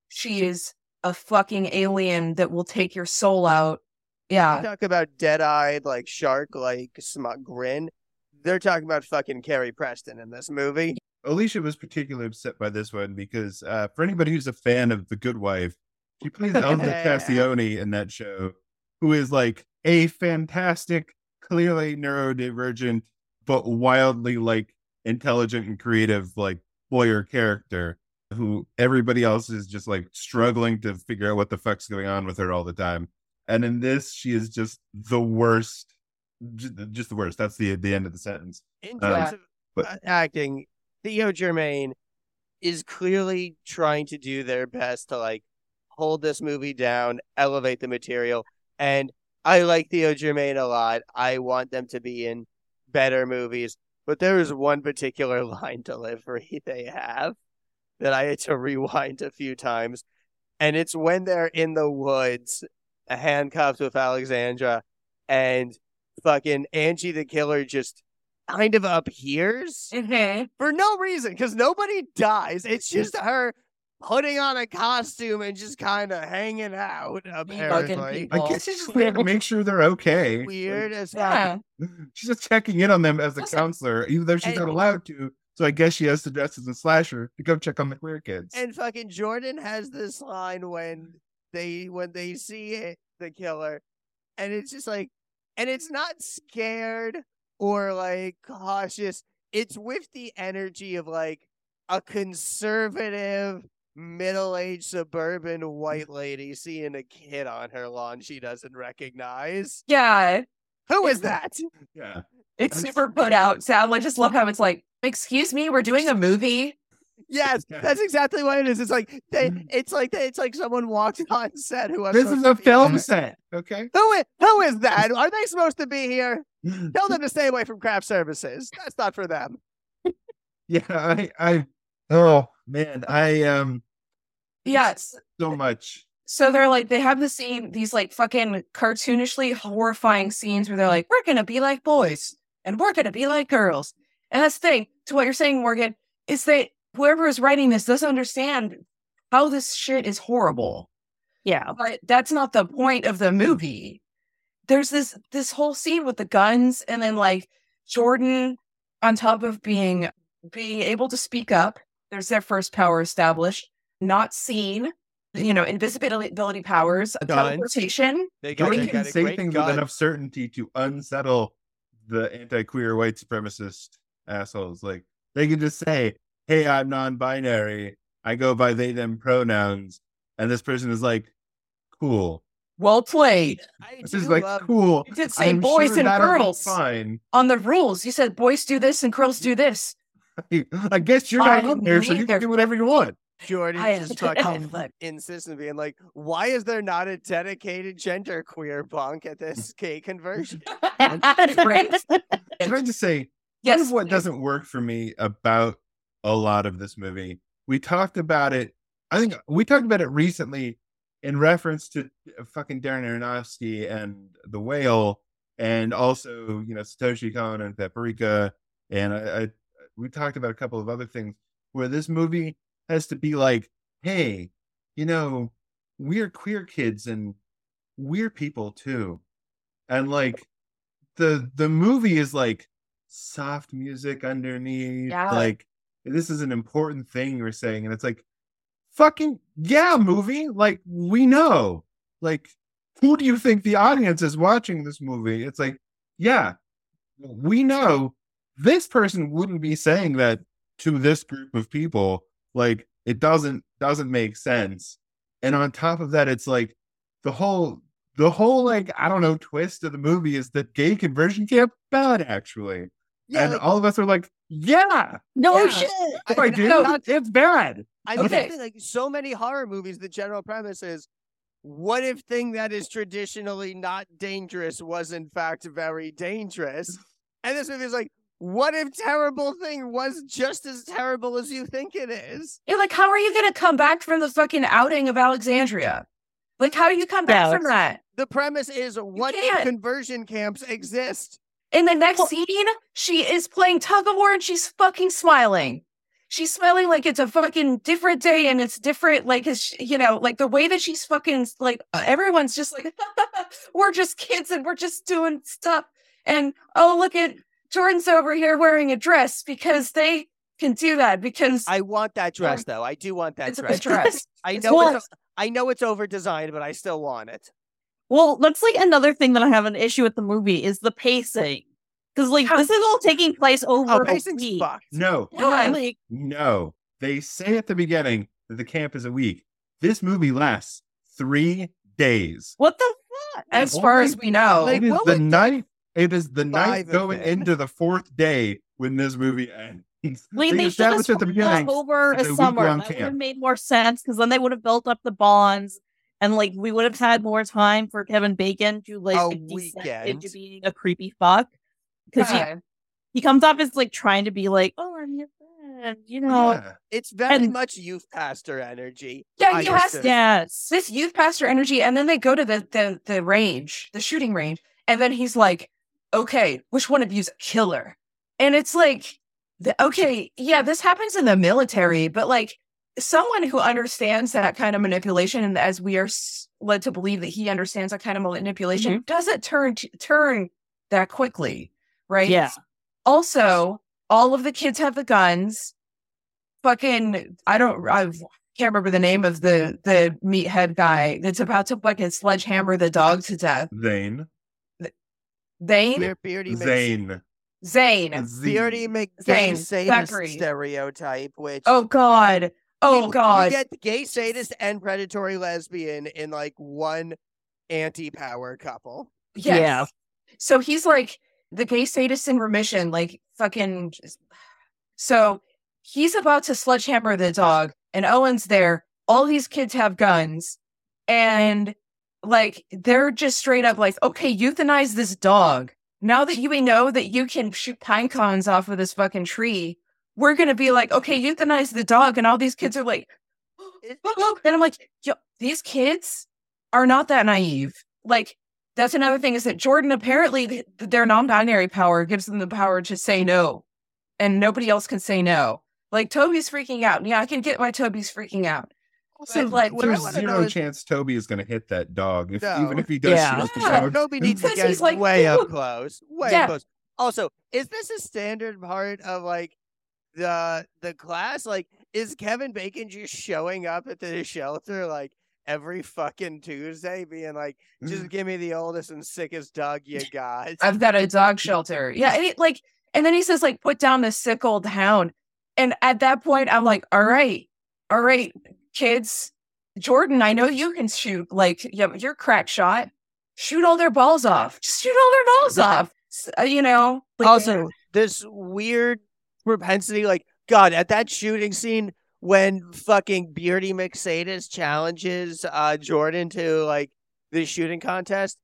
she is a fucking alien that will take your soul out. Yeah. Talk about dead-eyed, like shark-like smug grin. They're talking about fucking Carrie Preston in this movie. Alicia was particularly upset by this one because uh, for anybody who's a fan of The Good Wife, she plays Elsa Yeah. Tascioni in that show, who is like a fantastic, clearly neurodivergent, but wildly like intelligent and creative, like lawyer character who everybody else is just like struggling to figure out what the fuck's going on with her all the time. And in this, she is just the worst, just the worst. That's the the end of the sentence. In Um, terms of but- uh, acting, Theo Germaine is clearly trying to do their best to like hold this movie down, elevate the material, and I like Theo Germaine a lot. I want them to be in better movies, but there is one particular line delivery they have that I had to rewind a few times, and it's when they're in the woods, handcuffed with Alexandra, and fucking Angie the killer just kind of appears Mhm. for no reason because nobody dies. It's just her putting on a costume and just kind of hanging out. Apparently. I guess she's just there to make sure they're okay. Like, weird as fuck. Yeah. She's just checking in on them as a Listen, counselor, even though she's not allowed to. So I guess she has to dress as a slasher to go check on the queer kids. And fucking Jordan has this line when they when they see it, the killer, and it's just like, and it's not scared or like cautious. It's with the energy of like a conservative, middle-aged suburban mm. white lady seeing a kid on her lawn she doesn't recognize. Yeah. Who is that? yeah. It's super put out sound. I just love how it's like, excuse me, we're doing a movie. Yes, that's exactly what it is. It's like they, mm. it's like they, it's like someone walked on set who was This is a film set, okay? Who is, who is that? Are they supposed to be here? Tell them to stay away from craft services. That's not for them. Yeah, I, I, oh man, I um Yes. so much. So they're like, they have the scene, these like fucking cartoonishly horrifying scenes where they're like, we're going to be like boys and we're going to be like girls. And that's the thing to what you're saying, Morgan, is that whoever is writing this doesn't understand how this shit is horrible. Yeah. But that's not the point of the movie. There's this this whole scene with the guns and then like Jordan on top of being being able to speak up. There's their first power established. Not seen, you know, invisibility powers, Guns. teleportation. They got, they can got say great things gun. with enough certainty to unsettle the anti-queer white supremacist assholes. Like they can just say, "Hey, I'm non-binary. I go by they them pronouns," and this person is like, "Cool." Well played. I This is like love- cool. You did say I'm boys sure and that'll girls Fine. on the rules. You said boys do this and girls do this. I guess you're not I in there, so you can do whatever you want. Jordan I just fucking know. insists on being like, why is there not a dedicated gender queer bunk at this gay conversion? Great. Can I just say, Part Yes. of what doesn't work for me about a lot of this movie, we talked about it. I think we talked about it recently in reference to uh, fucking Darren Aronofsky and The Whale, and also you know Satoshi Kon and Paprika, and I, I we talked about a couple of other things where this movie has to be like, hey, you know, we're queer kids and we're people too, and like the the movie is like soft music underneath. Yeah. Like this is an important thing you're saying, and it's like, fucking yeah, movie. Like we know. Like who do you think the audience is watching this movie? It's like, yeah, we know this person wouldn't be saying that to this group of people. Like it doesn't doesn't make sense. And on top of that, it's like the whole the whole like I don't know twist of the movie is that gay conversion camp bad actually, Yeah, and like, all of us are like, yeah, No Yeah. shit. I, I do. I'm not- it's bad. I mean, Okay. I think, like so many horror movies, the general premise is what if thing that is traditionally not dangerous was in fact very dangerous? And this movie is like, what if terrible thing was just as terrible as you think it is? You're like, how are you going to come back from the fucking outing of Alexandria? Like, how do you come back Yeah, from that? The premise is what if conversion camps exist? In the next Well- scene, she is playing tug of war and she's fucking smiling. She's smiling like it's a fucking different day and it's different. Like, it's, you know, like the way that she's fucking like everyone's just like, we're just kids and we're just doing stuff. And oh, look at Jordan's over here wearing a dress because they can do that because I want that dress though. I do want that it's dress. good dress. I It's know well- it's I know it's over designed, but I still want it. Well, that's like another thing that I have an issue with the movie is the pacing. Because like How- this is all taking place over Oh, a week. fucked. No, Yeah. Like, no. They say at the beginning that the camp is a week. This movie lasts three days. what the fuck? As far as we know. Like, it is what the would- night. It is the Five night going it. into the fourth day when this movie ends. Like, they they established at the beginning. over a a summer. week-long That would have made more sense because then they would have built up the bonds, and like we would have had more time for Kevin Bacon to like A descend into being a creepy fuck. Because Yeah. he, he comes off as like trying to be like, oh, I'm your friend, you know. Yeah. It's very And- much youth pastor energy. Yeah, I he has. Yes. this youth pastor energy, and then they go to the the the range, the shooting range, and then he's like, "Okay, which one of you's a killer?" And it's like, the, okay, yeah, this happens in the military, but like someone who understands that kind of manipulation, and as we are led to believe that he understands that kind of manipulation, mm-hmm. doesn't turn t- turn that quickly, right? Yeah. Also, all of the kids have the guns. Fucking, I don't, I can't remember the name of the the meathead guy that's about to fucking sledgehammer the dog to death. Zane. Zane, Beer, Beardy Mc- Zane. Zane. Z- Beardy McGay Zane, sadist Zachary. stereotype, which Oh God. Oh you- God. you get the gay sadist and predatory lesbian in like one anti-power couple. Yes. Yeah. So he's like, the gay sadist in remission, like fucking. So he's about to sledgehammer the dog, and Owen's there. All these kids have guns, and like they're just straight up like, okay, euthanize this dog. Now that you know that you can shoot pine cones off of this fucking tree, we're gonna be like, okay, euthanize the dog, and all these kids are like, and I'm like, yo, these kids are not that naive. Like, that's another thing is that Jordan apparently th- their non-binary power gives them the power to say no, and nobody else can say no. Like Toby's freaking out. Yeah, I can get why Toby's freaking out. So But like, There's wanna zero is- chance Toby is going to hit that dog, if, No. even if he does Yeah. shoot up the Yeah. dog. Nobody needs to get he's like, way up close. Way Yeah. up close. Also, is this a standard part of like the the class? Like, is Kevin Bacon just showing up at the shelter like every fucking Tuesday, being like, Mm. "Just give me the oldest and sickest dog you got." I've got a dog shelter. Yeah, and it, like, and then he says like, put down the sick old hound. And at that point, I'm like, all right, all right, kids, Jordan, I know you can shoot. Like, you're crack shot. Shoot all their balls off. Just shoot all their balls off. Uh, you know. like- also, this weird propensity, like God, at that shooting scene when fucking Beardy McSadis challenges uh Jordan to like the shooting contest,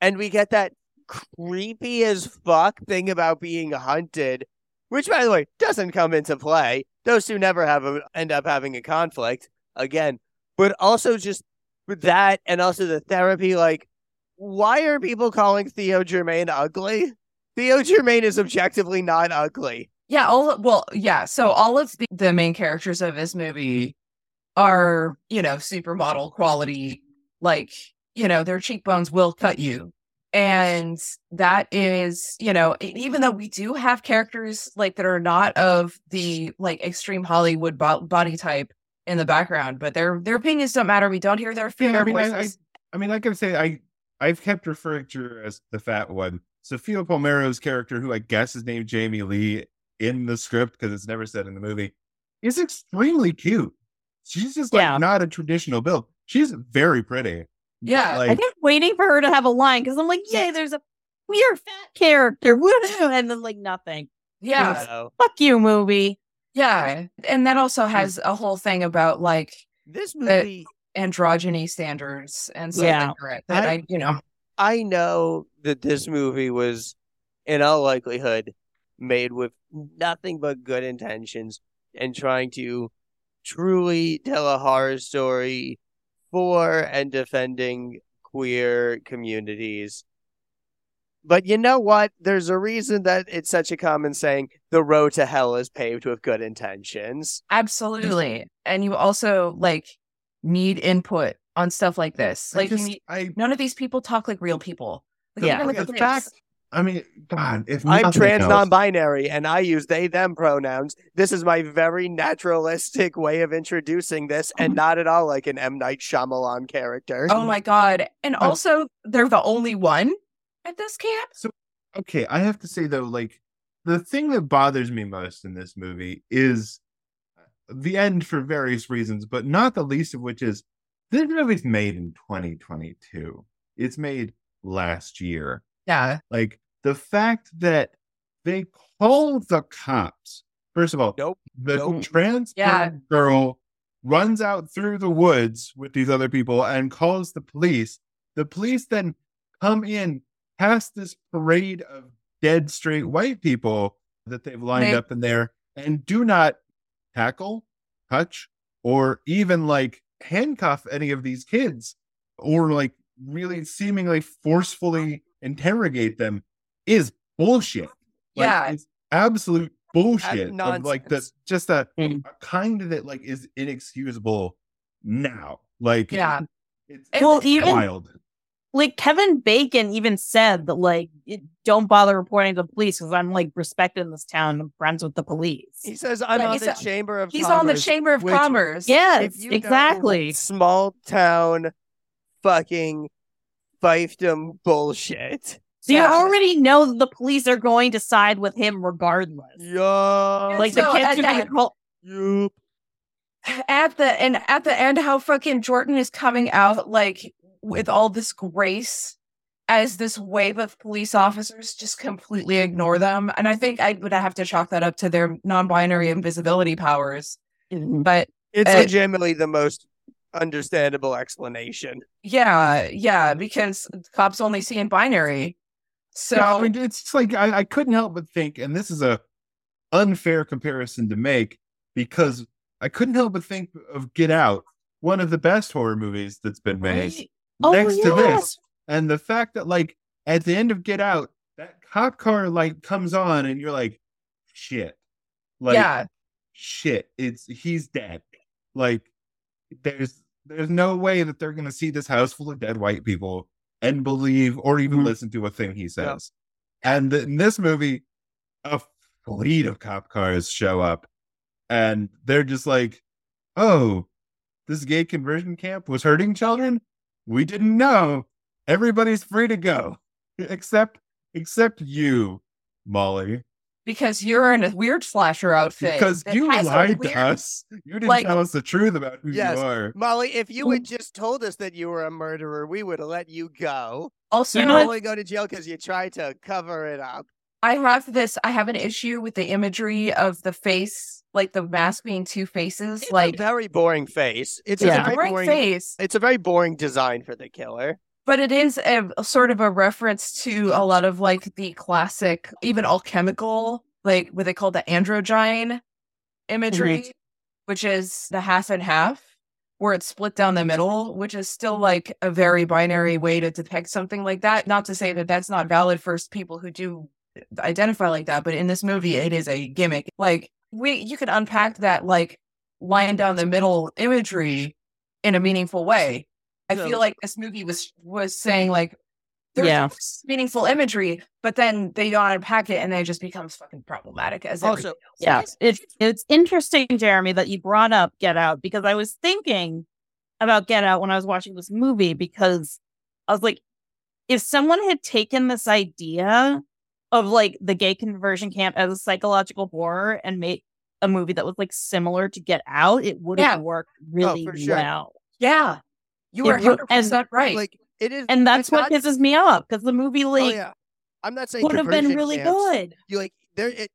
and we get that creepy as fuck thing about being hunted, which by the way doesn't come into play. Those two never have a, end up having a conflict again, but also just that and also the therapy, like. Why are people calling Theo Germaine ugly? Theo Germaine is objectively not ugly. Yeah, all well, yeah. So all of the, the main characters of this movie are, you know, supermodel quality. Like, you know, their cheekbones will cut you. And that is, you know, even though we do have characters like that are not of the like extreme Hollywood bo- body type in the background, but their their opinions don't matter. We don't hear their Yeah, I their mean, I- voices. I mean, like I say, I I've kept referring to her as the fat one. Sophia Palmero's character, who I guess is named Jamie Lee in the script because it's never said in the movie, is extremely cute. She's just like Yeah. not a traditional build. She's very pretty. Yeah, like I kept waiting for her to have a line because I'm like, yay, there's a weird fat character. Woohoo! And then like nothing. yeah, So, Fuck you, movie. Yeah. And that also hmm. has a whole thing about like this movie, androgyny standards and so Yeah. that. That I- I, you know, I know that this movie was, in all likelihood, made with nothing but good intentions and trying to truly tell a horror story for and defending queer communities. But you know what? There's a reason that it's such a common saying the road to hell is paved with good intentions. absolutely. And you also like need input on stuff like this. I Like you just- need, I none of these people talk like real people. Like, Yeah. even like the the fact- I mean, God, if I'm trans else- non-binary and I use they them pronouns. This is my very naturalistic way of introducing this and not at all like an M Night Shyamalan character. Oh my god! And also, they're the only one at this camp. So, okay, I have to say though, like the thing that bothers me most in this movie is uh, the end for various reasons, but not the least of which is this movie's made in 2022. It's made last year. Yeah, Like the fact that they call the cops. First of all, Nope. the Nope. trans Yeah. girl runs out through the woods with these other people and calls the police. The police then come in past this parade of dead straight white people that they've lined They- up in there and do not tackle, touch, or even like handcuff any of these kids or like really seemingly forcefully interrogate them is bullshit. Like, Yeah. it's absolute bullshit. Of like the nonsense. just a, Mm. a kind that like is inexcusable now. Like yeah. it's And- Well, even wild. Like Kevin Bacon even said that like it, don't bother reporting to the police because I'm like respected in this town. I'm friends with the police. He says I'm Yeah, on the a- Chamber of commerce. He's on the Chamber of which- Commerce. Yes, if know exactly. small town fucking fiefdom bullshit. So you Yeah. already know that the police are going to side with him regardless. Yeah. Like So the kids at are being that- called. Yup. at the and at the end how fucking jordan is coming out like with all this grace as this wave of police officers just completely ignore them. And I think I would have to chalk that up to their non-binary invisibility powers. But It's Uh, legitimately the most understandable explanation. yeah, yeah, because cops only see in binary. So Yeah, I mean, it's just like I, I couldn't help but think, and this is a unfair comparison to make because I couldn't help but think of Get Out, one of the best horror movies that's been made. Right? Oh, next to this, and the fact that like at the end of Get Out, that cop car like comes on, and you're like, shit, like yeah, shit, it's he's dead. Like there's there's no way that they're gonna see this house full of dead white people and believe or even Mhm. listen to a thing he says. And th- in this movie, a fleet of cop cars show up, and they're just like, "Oh, this gay conversion camp was hurting children. We didn't know. Everybody's free to go, except except you, Molly." because you're in a weird slasher outfit. Because you has a lied weird- to us. You didn't like- tell us the truth about who Yes. you are. Molly, if you had just told us that you were a murderer, we would have let you go. Also, You know what? only go to jail because you tried to cover it up. I have this. I have an issue with the imagery of the face, like the mask being two faces. It's like a very boring face. It's Yeah. a a very great boring. face, It's a very boring design for the killer. but it is a, a sort of a reference to a lot of like the classic, even alchemical, like what they call the androgyne imagery, mm-hmm. which is the half and half, where it's split down the middle, which is still like a very binary way to depict something like that. Not to say that that's not valid for people who do identify like that, but in this movie, it is a gimmick. Like we, you could unpack that like line down the middle imagery in a meaningful way. I feel like this movie was was saying like there's Yeah. meaningful imagery, but then they don't unpack it and then it just becomes fucking problematic as Also, everything else. Yeah, it's it's interesting, Jeremy, that you brought up Get Out because I was thinking about Get Out when I was watching this movie because I was like, if someone had taken this idea of like the gay conversion camp as a psychological horror and make a movie that was like similar to Get Out, it would have Yeah. worked oh, really for sure. well. Yeah. You It were would- 100% right. Like it is, And that's what not- pisses me off because the movie Oh like yeah, I'm not saying would have been really camps. good. You like there. It,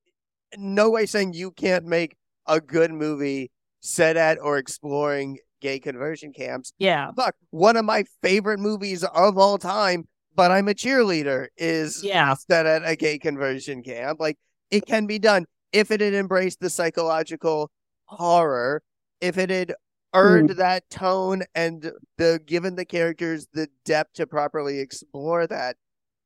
no way saying you can't make a good movie set at or exploring gay conversion camps. Yeah. Fuck, one of my favorite movies of all time, but I'm a cheerleader, is Yeah. set at a gay conversion camp. Like it can be done if it had embraced the psychological horror, if it had hmm. earned that tone and the given the characters the depth to properly explore that.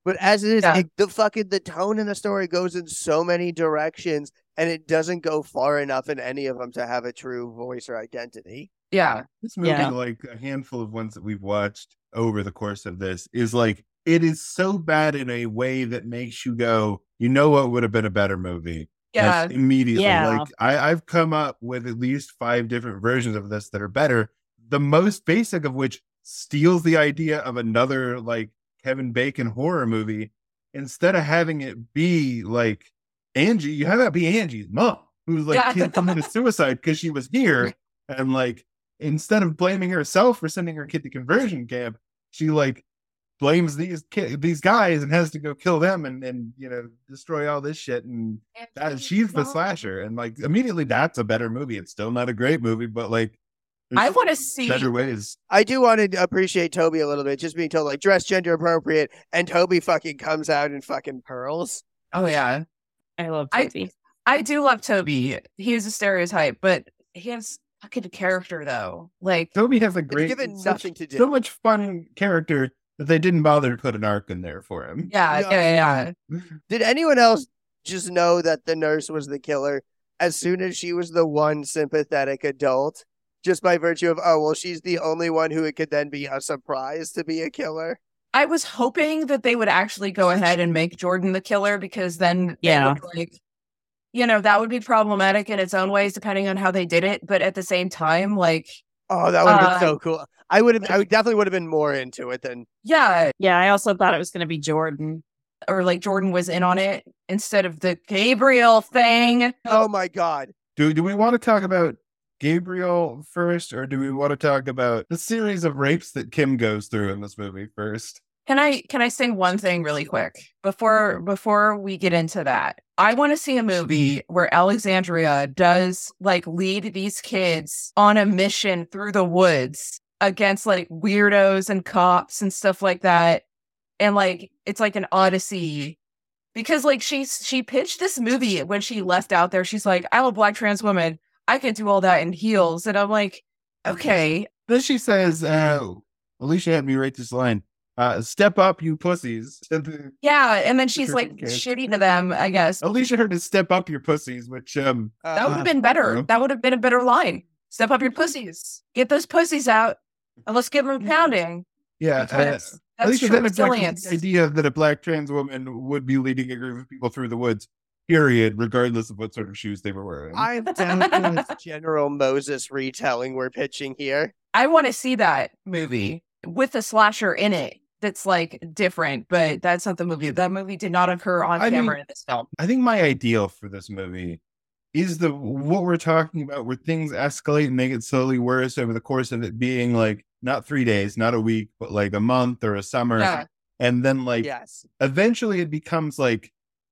But as it is, Yeah. it, the fucking the tone in the story goes in so many directions, and it doesn't go far enough in any of them to have a true voice or identity. yeah. This movie, Yeah. like a handful of ones that we've watched over the course of this, is like it is so bad in a way that makes you go, you know what would have been a better movie. Yeah. Like, immediately. Yeah. Like I, I've come up with at least five different versions of this that are better. The most basic of which steals the idea of another like Kevin Bacon horror movie. Instead of having it be like Angie, you have it be Angie's mom, who's like Yeah. kid committed suicide because she was here. And like instead of blaming herself for sending her kid to conversion camp, she like blames these kid, these guys and has to go kill them and and you know destroy all this shit and that she's the slasher and like immediately that's a better movie it's still not a great movie but like I want to see. better ways I do want to appreciate Toby a little bit, just being told like dress gender appropriate, and Toby fucking comes out in fucking pearls. Oh, yeah. I love I- Toby. I do love Toby. He is a stereotype, but he has fucking character, though. Like, toby has a great given such- nothing to do. so much fun character that they didn't bother to put an arc in there for him yeah, Yeah. yeah, yeah, yeah. Did anyone else just know that the nurse was the killer as soon as she was the one sympathetic adult? Just by virtue of, oh, well, she's the only one who it could then be a surprise to be a killer. I was hoping that they would actually go ahead and make Jordan the killer because then Yeah. like you know, that would be problematic in its own ways depending on how they did it. But at the same time, like, Oh, that would have Uh, been so cool. I would have, I would definitely would have been more into it than. yeah, Yeah, I also thought it was going to be Jordan. or like Jordan was in on it instead of the Gabriel thing. Oh my god. do, do we want to talk about gabriel first or do we want to talk about the series of rapes that kim goes through in this movie first Can I can I say one thing really quick before before we get into that? I want to see a movie where Alexandria does like lead these kids on a mission through the woods against like weirdos and cops and stuff like that. And like it's like an odyssey because like she she pitched this movie when she left out there. She's like, I'm a black trans woman. I can do all that in heels. And I'm like, okay. Then she says, uh, Alicia had me write this line. Uh, step up, you pussies. Yeah. And then she's like okay. shitty to them, I guess. Alicia heard to step up your pussies, which um That would Uh, have been better. That would have been a better line. Step up your pussies. Get those pussies out. And let's give them pounding. yeah. Uh, Because that's Alicia true then resilience. the idea that a black trans woman would be leading a group of people through the woods, period, regardless of what sort of shoes they were wearing. I'm down with this General Moses retelling we're pitching here. I want to see that movie with a slasher in it that's like different, but that's not the movie. That movie did not occur on I camera mean- in this film. I think my ideal for this movie is the what we're talking about where things escalate and make it slowly worse over the course of it being like not three days, not a week, but like a month or a summer. Yeah. And then like yes. eventually it becomes like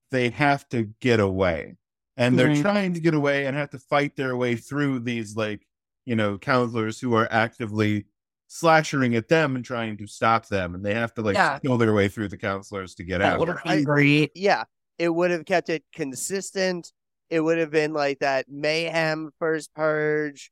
they have to get away. And they're Mhm. trying to get away and have to fight their way through these like, you know, counselors who are actively slashing at them and trying to stop them. And they have to like Yeah. kill their way through the counselors to get That out. would have I- been great. Yeah. It would have kept it consistent. It would have been like that mayhem first purge,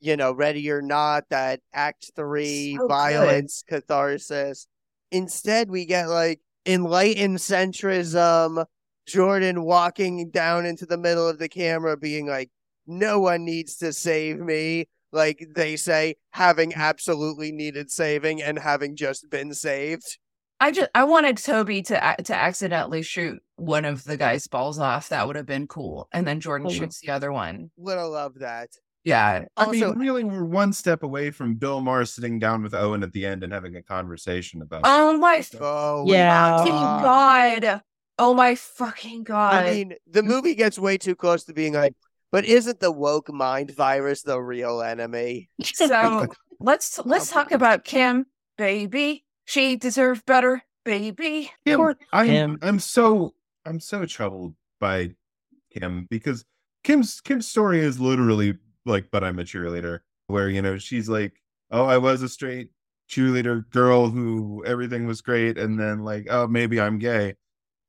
you know, ready or not, that act three So good. violence catharsis. Instead, we get like enlightened centrism, Jordan walking down into the middle of the camera being like, no one needs to save me. Like they say, having absolutely needed saving and having just been saved. I just I wanted Toby to to accidentally shoot one of the guy's balls off. That would have been cool. And then Jordan Oh. shoots the other one. Would have loved that. Yeah. I Also, mean, really, we're one step away from Bill Maher sitting down with Owen at the end and having a conversation about. Oh my oh Yeah. fucking God. god. Oh my fucking god. I mean, the movie gets way too close to being like, but isn't the woke mind virus the real enemy? so let's let's oh talk about Kim, baby. She deserved better, baby. Kim, I'm, Kim. I'm so I'm so troubled by Kim because Kim's Kim's story is literally like, but I'm a cheerleader, where you know she's like, oh, I was a straight cheerleader girl who everything was great, and then like, oh, maybe I'm gay,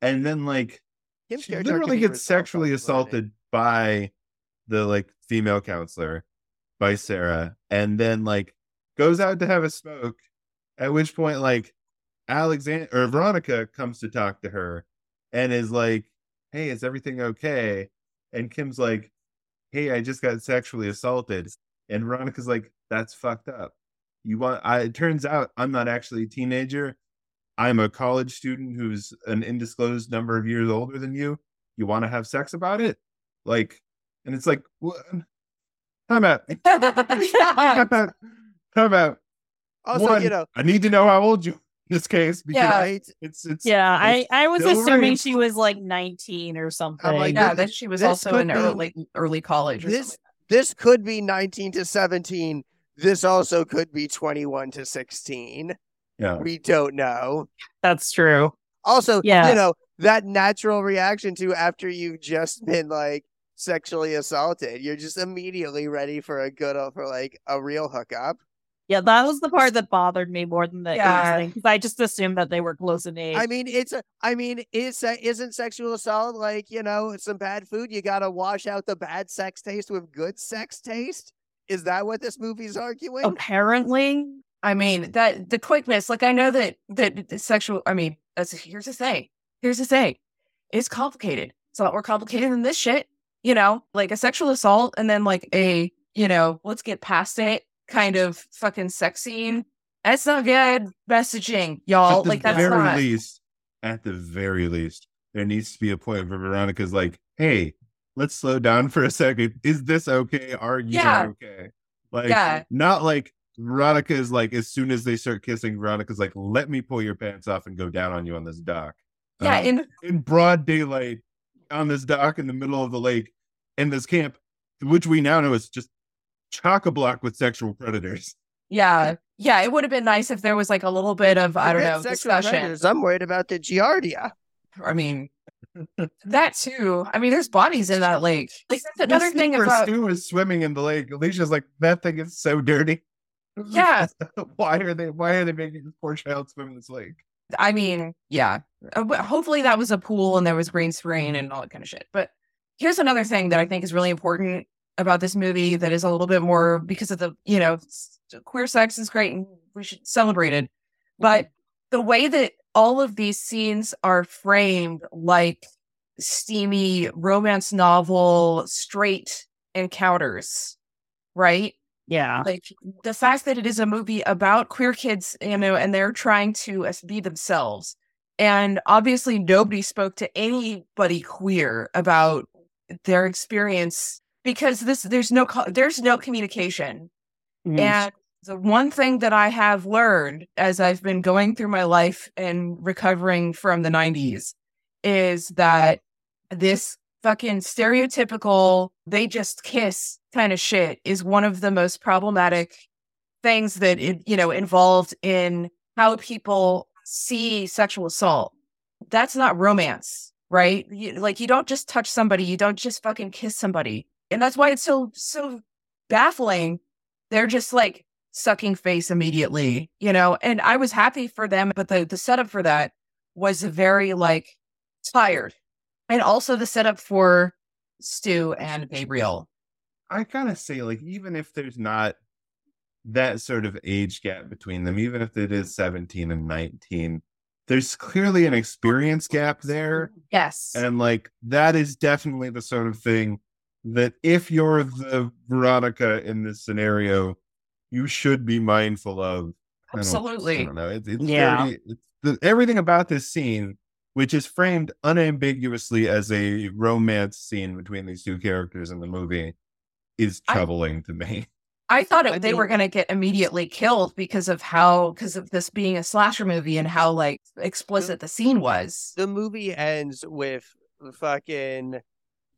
and then like Kim's she character literally gets sexually assaulted by the like female counselor by Sarah and then like goes out to have a smoke at which point like Alexander or Veronica comes to talk to her and is like hey is everything okay and Kim's like hey I just got sexually assaulted and Veronica's like that's fucked up you want I it turns out I'm not actually a teenager I'm a college student who's an undisclosed number of years older than you. You want to have sex about it? Like, and it's like, what? Time out. Time out. Time out. Also, One, you know, I need to know how old you this case because Yeah. right? it's it's Yeah, I, it's I was assuming right. she was like 19 or something. like, yeah, This- that she was also in be- early early college. Or This something. this could be 19 to 17. This also could be 21 to 16. yeah. We don't know. That's true. Also, Yeah. you know, that natural reaction to after you've just been like sexually assaulted, you're just immediately ready for a good for like a real hookup. Yeah, that was the part that bothered me more than the Yeah. because I just assumed that they were close in age. I mean, it's a. I mean, is se- isn't sexual assault like you know some bad food? You gotta wash out the bad sex taste with good sex taste. Is that what this movie's arguing? Apparently, I mean that the quickness. Like I know that that the sexual. I mean, that's here's the thing. Here's the thing. It's complicated. It's a lot more complicated than this shit. You know, like a sexual assault, and then like a you know, let's get past it kind of fucking sex scene. That's not good messaging, y'all. At the Like that's very not. least, at the very least, there needs to be a point where Veronica's like, "Hey, let's slow down for a second. Is this okay? Are you Yeah. okay?" Like, Yeah. not like Veronica is like, as soon as they start kissing, Veronica's like, "Let me pull your pants off and go down on you on this dock." Yeah, Um, in in broad daylight on this dock in the middle of the lake in this camp, which we now know is just chock a block with sexual predators. Yeah. Yeah. It would have been nice if there was like a little bit of, I don't know, sexual discussion. predators, I'm worried about the Giardia. I mean, that too. I mean, there's bodies in that lake. Like, that's another This thing where about, Stu is swimming in the lake. Alicia's like, that thing is so dirty. yeah. why are they? Why are they making this poor child swim in this lake? I mean, yeah. Uh, Hopefully that was a pool and there was green screen and all that kind of shit. But here's another thing that I think is really important about this movie that is a little bit more because of the, you know, queer sex is great and we should celebrate it. But mm-hmm. the way that all of these scenes are framed like steamy romance novel straight encounters, right? Yeah. like the fact that it is a movie about queer kids you know and they're trying to be themselves and obviously nobody spoke to anybody queer about their experience because this there's no there's no communication Mhm. and the one thing that I have learned as I've been going through my life and recovering from the 90s is that this fucking stereotypical, they just kiss kind of shit is one of the most problematic things that, it, you know, involved in how people see sexual assault. That's not romance, right? You, like, you don't just touch somebody, you don't just fucking kiss somebody. And that's why it's so, so baffling. They're just like, sucking face immediately, you know. And I was happy for them, but the the setup for that was very like tired, and also the setup for Stu and Gabriel. I gotta say, like, even if there's not that sort of age gap between them, even if it is 17 and 19, there's clearly an experience gap there. Yes, And like that is definitely the sort of thing that if you're the Veronica in this scenario, you should be mindful of. I don't- I absolutely. don't know. It's, it's Yeah. very, it's the, everything about this scene, which is framed unambiguously as a romance scene between these two characters in the movie, is I- troubling to me. I thought it, I they were going to get immediately killed because of how because of this being a slasher movie and how like explicit the scene was. The movie ends with fucking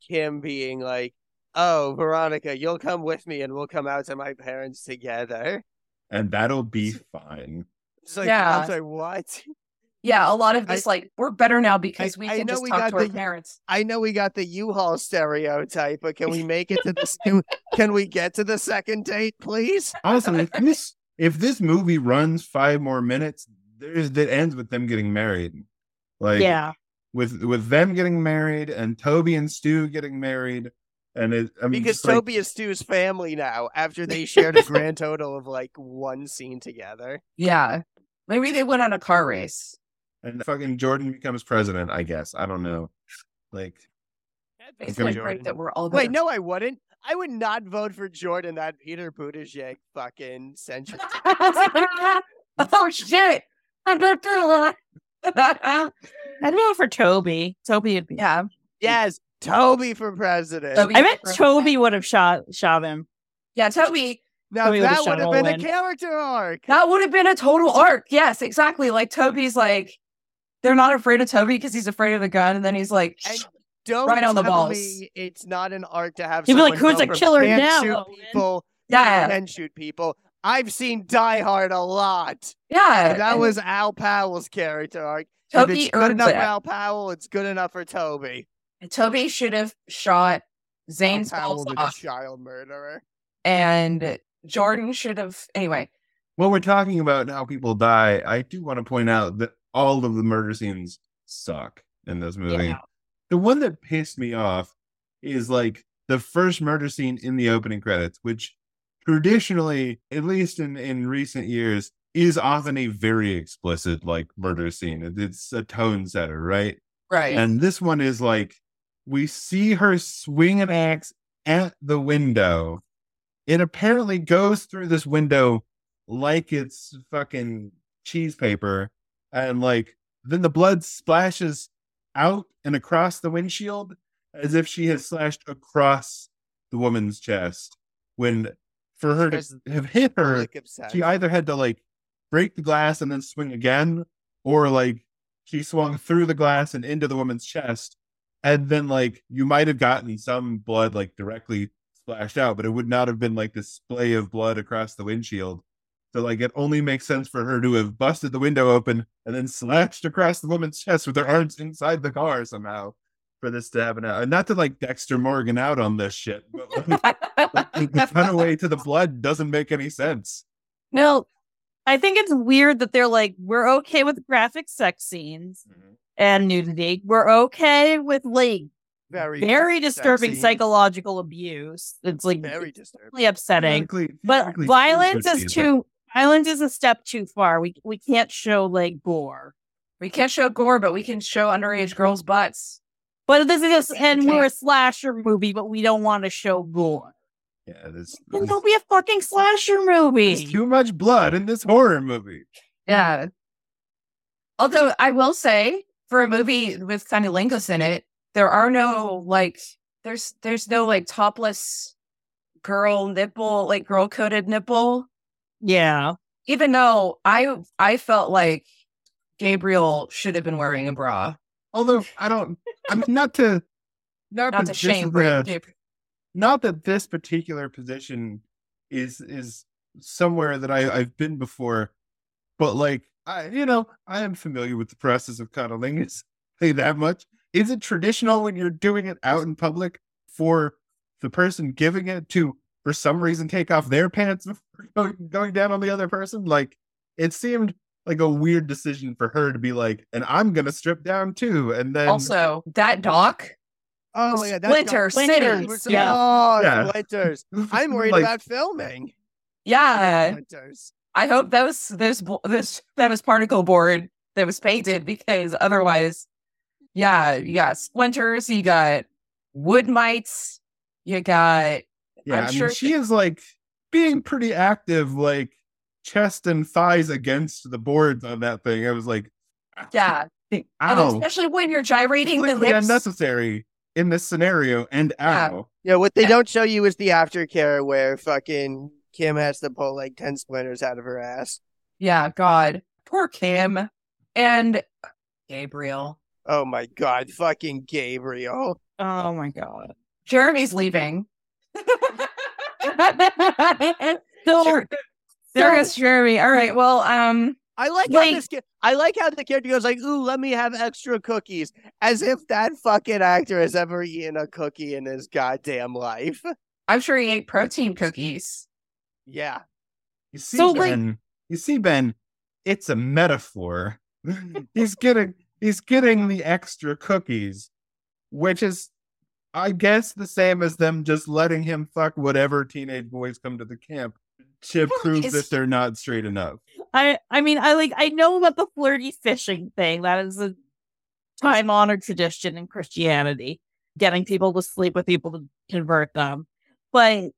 Kim being like, "Oh, Veronica, you'll come with me, and we'll come out to my parents together." And that'll be fine. It's like, Yeah. I'm sorry, what? Yeah, a lot of I- this like we're better now because we I can know just we talk got to our the- parents. I know we got the U-Haul stereotype, but can we make it to the can, can we get to the second date, please? Also, if this if this movie runs five more minutes, there's that ends with them getting married. Like yeah. With with them getting married and Toby and Stu getting married. And it I mean Because just like- Toby is Stu's family now after they shared a grand total of like one scene together. Yeah, maybe they went on a car race. and fucking Jordan becomes president, I guess. I don't know. Like It's gonna like join. great that we're all Wait, no, I wouldn't. I would not vote for Jordan, that Peter Buttigieg fucking century. oh shit! I'm not doing that. I'd vote for Toby. Toby would be. yeah, yes, Toby for president. Toby. I bet Toby would have shot shot him. yeah, Toby. now Toby that would have all been a character arc. That would have been a total arc. Yes, exactly. Like Toby's like, they're not afraid of Toby because he's afraid of the gun, and then he's like, And Don't Right on the tell balls. me it's not an art to have. He'd be like, "Who's a killer now, Shoot people, yeah, can shoot people. I've seen Die Hard a lot. yeah. And that and was Al Powell's character arc. if Toby it's good earned enough for. Al Powell, it's good enough for Toby. Toby should have shot Zane's Powell, balls off, child murderer. and Jordan should have. Anyway, While we're talking about how people die, I do want to point out that all of the murder scenes suck in this movie. Yeah. The one that pissed me off is like the first murder scene in the opening credits, which traditionally, at least in, in recent years, is often a very explicit like murder scene. It's a tone setter, right? right. And this one is like we see her swing an axe at the window. It apparently goes through this window like it's fucking cheese paper. And like then the blood splashes out and across the windshield as if she has slashed across the woman's chest. When for her to have hit her, obsession. she either had to like break the glass and then swing again, or like she swung through the glass and into the woman's chest. And then like you might have gotten some blood like directly splashed out, but it would not have been like this splay of blood across the windshield. So like it only makes sense for her to have busted the window open and then slashed across the woman's chest with her arms inside the car somehow for this to happen. And not to like Dexter Morgan out on this shit, but like, the runaway to the blood doesn't make any sense. No, I think it's weird that they're like, we're okay with graphic sex scenes mm-hmm. and nudity. We're okay with like Very, very disturbing sexy. psychological abuse. It's like Very disturbing. really upsetting. Theoretically- But theoretically, violence is too violence is a step too far. We we can't show like gore. we can't show gore, but we can show underage girls' butts. But this is and we're a slasher movie, but we don't want to show gore. Yeah, there's, Then there's, don't be a fucking slasher there's movie. too much blood in this horror movie. Yeah. Although I will say, for a movie with Lingus in it, there are no like there's there's no like topless girl nipple, like girl coated nipple. Yeah. Even though I I felt like Gabriel should have been wearing a bra. Although I don't, I mean, not to, not, Not to shame is a- Gabriel. not that this particular position is is somewhere that I, I've been before, but like I, you know, I am familiar with the process of cunnilingus. Say that much. Is it traditional when you're doing it out in public for the person giving it to, for some reason, take off their pants before going, going down on the other person? Like, it seemed like a weird decision for her to be like, and I'm gonna strip down too, and then Also, that doc, Oh my god, that's Splinter Splinter, City. yeah. Oh, Yeah. splinters. I'm worried Like- about filming. Yeah. Splinters. I hope that was this this that was particle board that was painted because otherwise, yeah, you got splinters, you got wood mites, you got Yeah, I'm i mean, sure she is like being pretty active, like chest and thighs against the boards on that thing. I was like, yeah, ah, and ow, especially when you're gyrating the completely lips. unnecessary in this scenario. And Yeah. ow, Yeah, what they Yeah. don't show you is the aftercare where fucking Kim has to pull like 10 splinters out of her ass. Yeah, God, poor Kim and Gabriel. Oh my god, fucking Gabriel. Oh my god. Jeremy's leaving. So Sure. There goes Jeremy. All right. Well, um, I like Wait. how this I like how the character goes like, "Ooh, let me have extra cookies," as if that fucking actor has ever eaten a cookie in his goddamn life. I'm sure he ate protein cookies. Yeah, you see, So, like- Ben, you see, Ben, it's a metaphor. he's getting, he's getting the extra cookies, which is, I guess, the same as them just letting him fuck whatever teenage boys come to the camp to prove that they're not straight enough. I I mean I like I know about the flirty fishing thing. That is a time honored tradition in Christianity, getting people to sleep with people to convert them. But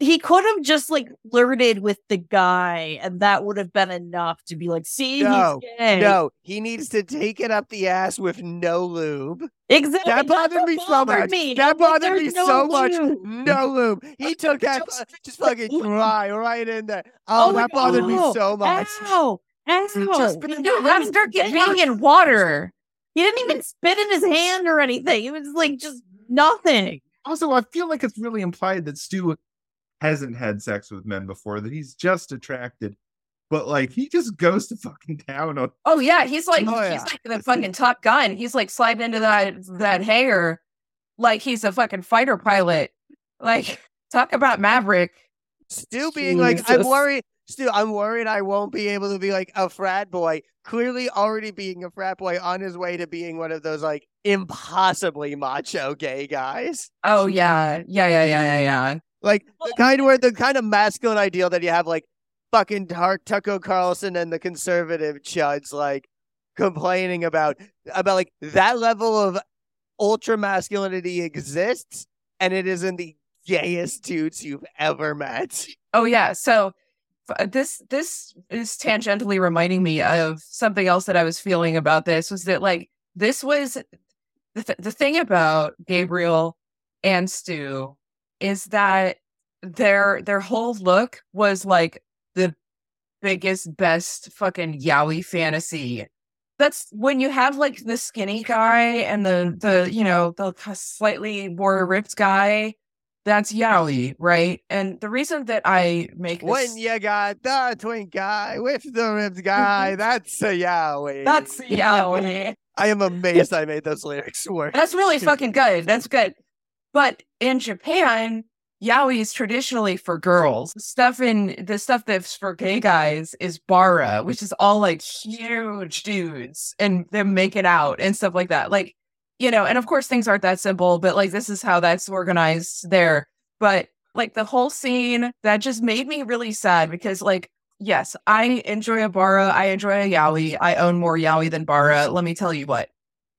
he could have just like flirted with the guy, and that would have been enough to be like, see, No, he's gay. no, he needs to take it up the ass with no lube. exactly. That bothered me so much. me. That I'm like, bothered me no so much. No lube. He took that Just- just fucking dry right in there. Oh, Oh that bothered me so much. Ow! Ow! Just He you didn't have even to get spit- in water. He didn't even spit in his hand or anything. It was like just nothing. Also, I feel like it's really implied that Stu hasn't had sex with men before, that he's just attracted. But like he just goes to fucking town on Oh yeah, he's like Oh, yeah. he's like the fucking Top Gun. He's like sliding into that that hair like he's a fucking fighter pilot. Like talk about Maverick. Stu being like, I'm worried. Stu, I'm worried I won't be able to be like a frat boy. Clearly, already being a frat boy on his way to being one of those like impossibly macho gay guys. Oh yeah, yeah, yeah, yeah, yeah, yeah. Like the kind where the kind of masculine ideal that you have, like fucking Tar- Tucker Carlson and the conservative chuds, like complaining about about like that level of ultra masculinity exists, and it is in the gayest dudes you've ever met. Oh yeah. So this this is tangentially reminding me of something else that I was feeling about this was that like this was the th- the thing about Gabriel and Stu is that their their whole look was like the biggest best fucking yaoi fantasy. That's when you have like the skinny guy and the the you know the slightly more ripped guy that's yaoi, right? And the reason that I make this, When you got the twink guy with the ripped guy, that's a yaoi. that's yaoi. I am amazed I made those lyrics work. That's really fucking good. That's good. But in Japan, yaoi is traditionally for girls. Stuff in the stuff that's for gay guys is bara, which is all like huge dudes and them making out and stuff like that. Like, you know, and of course things aren't that simple, but like this is how that's organized there. But like the whole scene that just made me really sad because like yes, I enjoy a bara, I enjoy a yaoi. I own more yaoi than bara, let me tell you what.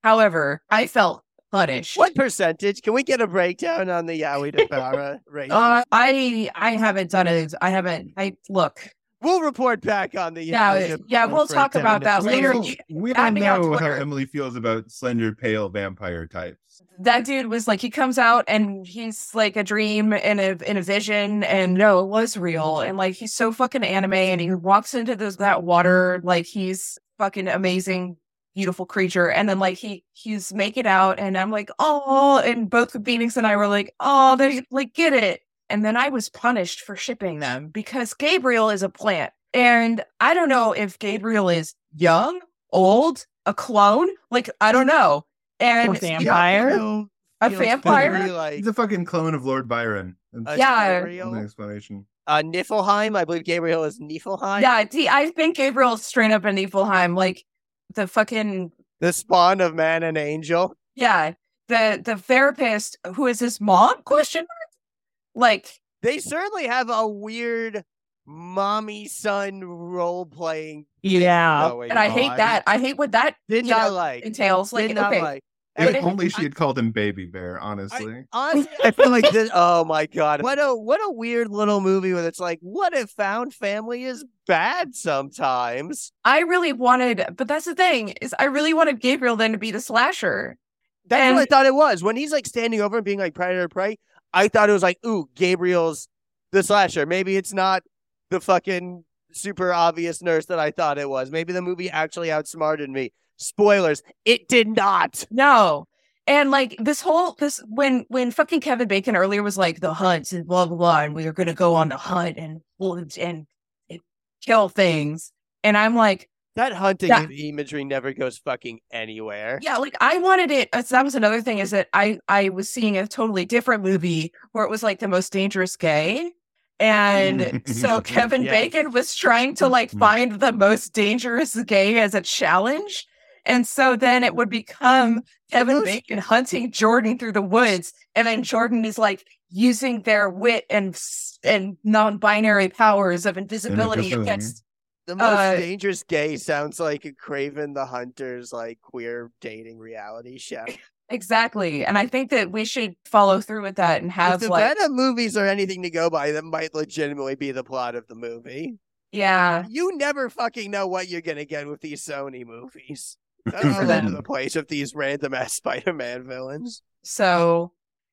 However, I felt punished. What percentage? Can we get a breakdown on the yaoi to bara rate? Uh, I I haven't done it. I haven't. I look. we'll report back on the Yeah, yaoi yeah, we'll talk about that next later. We don't, we don't know how Emily feels about slender, pale vampire types. That dude was like, he comes out and he's like a dream and a in a vision, and no, it was real, and like he's so fucking anime, and he walks into this that water like he's fucking amazing, beautiful creature, and then like he he's making out, and I'm like, oh, and both the Phoenix and I were like, oh, they like get it, and then I was punished for shipping them because Gabriel is a plant. And I don't know if Gabriel is young, old, a clone. Like, I don't know. And A vampire? No, a vampire? very like He's a fucking clone of Lord Byron. That's a Yeah. Gabriel. an explanation. Uh, Nephilim. I believe Gabriel is Nephilim. Yeah, see, I think Gabriel's straight up in Nephilim. Like, the fucking, The spawn of man and angel. yeah, the the therapist who is his mom? Question mark? Like, They certainly have a weird mommy son role playing. Yeah. and I on. hate that. I hate what that Did not like. entails. Like, Did not okay, like. If only she had called him Baby Bear, honestly. Honestly, I feel like this. Oh my god, what a what a weird little movie where it's like, what if found family is bad sometimes? I really wanted, but that's the thing is, I really wanted Gabriel then to be the slasher. That's And- what I thought it was. When he's like standing over and being like predator prey, I thought it was like, ooh, Gabriel's the slasher. Maybe it's not the fucking super obvious nurse that I thought it was. Maybe the movie actually outsmarted me. Spoilers, it did not. No. And like this whole this when when fucking Kevin Bacon earlier was like the hunt and blah blah blah and we were gonna go on the hunt and and, and, kill things and I'm like That hunting Yeah. imagery never goes fucking anywhere. yeah like I wanted it that was another thing is that I I was seeing a totally different movie where it was like the most dangerous gay and so Kevin Yes. Bacon was trying to like mm-hmm. find the most dangerous gay as a challenge and so then it would become Kevin Bacon hunting Jordan through the woods, and then Jordan is like using their wit and and non-binary powers of invisibility Invisibility. against. The most Uh, dangerous gay sounds like a Kraven the Hunter's like queer dating reality show. Exactly, and I think that we should follow through with that and If have the like, Venom movies are anything to go by, that might legitimately be the plot of the movie. yeah, You never fucking know what you're gonna get with these Sony movies. They're all over the place with these random ass Spider-Man villains. so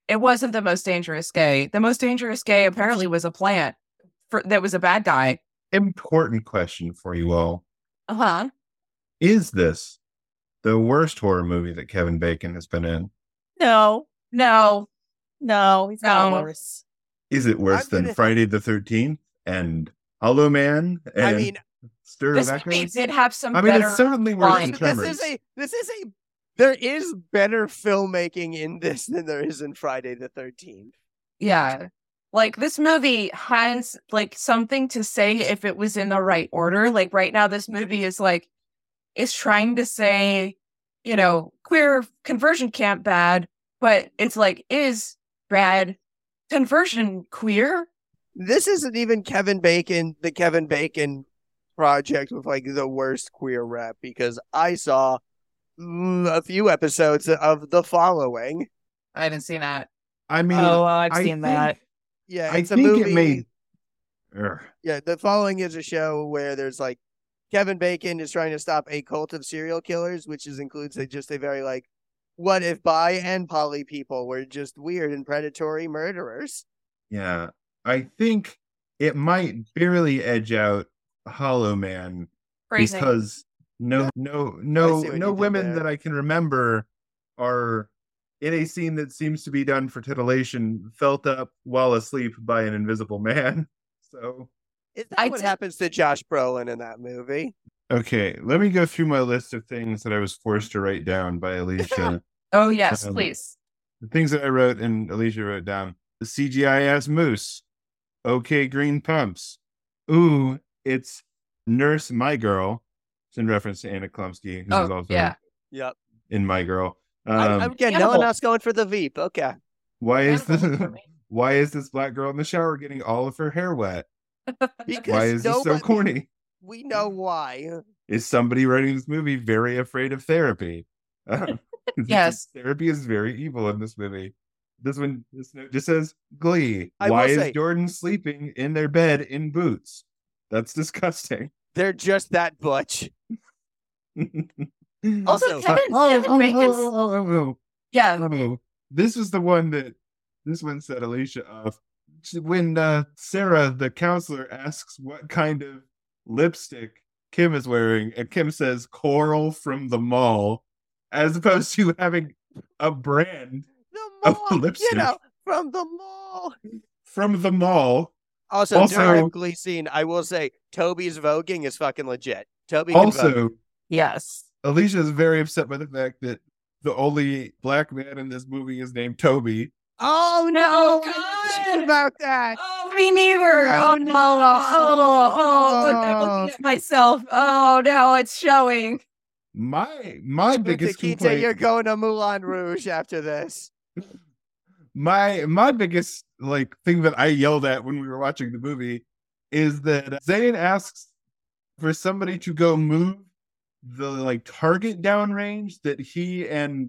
it wasn't the most dangerous gay. The most dangerous gay apparently was a plant for, that was a bad guy. Important question for you all. Uh huh. Is this the worst horror movie that Kevin Bacon has been in? No, No, no, he's not No. worse. Is it worse I'm than gonna- Friday the 13th and Hollow Man? And I mean, Stir this of movie did have some I mean, better. it's certainly worse than lines. this Tremors. is a this is a there is better filmmaking in this than there is in Friday the Thirteenth. Yeah. Like this movie has like something to say if it was in the right order. Like right now, this movie is like, is trying to say, you know, queer conversion camp bad, but it's like, is bad conversion queer? This isn't even Kevin Bacon, the Kevin Bacon project with like the worst queer rep because I saw mm, a few episodes of The Following. I didn't see that. I mean, oh, I've I seen think- that. Yeah, I it's a movie. it made. Ugh. Yeah, The Following is a show where there's like Kevin Bacon is trying to stop a cult of serial killers, which is includes a, just a very like, what if bi and poly people were just weird and predatory murderers? Yeah, I think it might barely edge out Hollow Man Phrasing. because no, no, no, no women that I can remember are in a scene that seems to be done for titillation, felt up while asleep by an invisible man. So, Is that I what did- happens to Josh Brolin in that movie? okay, let me go through my list of things that I was forced to write down by Alicia. Oh yes, Um, please. the things that I wrote and Alicia wrote down. The CGI ass moose. Okay, green pumps. Ooh, it's Nurse My Girl. It's in reference to Anna Chlumsky, who's Oh, also yeah. Yep. in My Girl. I, Um, I'm getting no one else going for the Veep. Okay. why is Animals this? Why is this black girl in the shower getting all of her hair wet? Because Why is this so corny? We know why. Is somebody writing this movie very afraid of therapy? Yes. therapy is very evil in this movie. This one, this note just says Glee. I Why is say- Jordan sleeping in their bed in boots? That's disgusting. They're just that butch. Also, Also- Kevin, Kevin Bacon's- yeah, Oh, this is the one that this one set Alicia off. When uh, Sarah, the counselor, asks what kind of lipstick Kim is wearing, and Kim says coral from the mall, as opposed to having a brand The Of lipstick. you know, from the mall. from the mall. Also, Also- during a scene, I will say Toby's voguing is fucking legit. Toby can. Also, Yes. Alicia is very upset by the fact that the only black man in this movie is named Toby. Oh, oh no! God. About that. Oh, me neither. Oh no! Oh, oh, I'm looking at myself. Oh no, it's showing. My my biggest Nikita, complaint. you're going to Moulin Rouge after this. my my biggest like thing that I yelled at when we were watching the movie is that Zane asks for somebody to go move the like target downrange that he and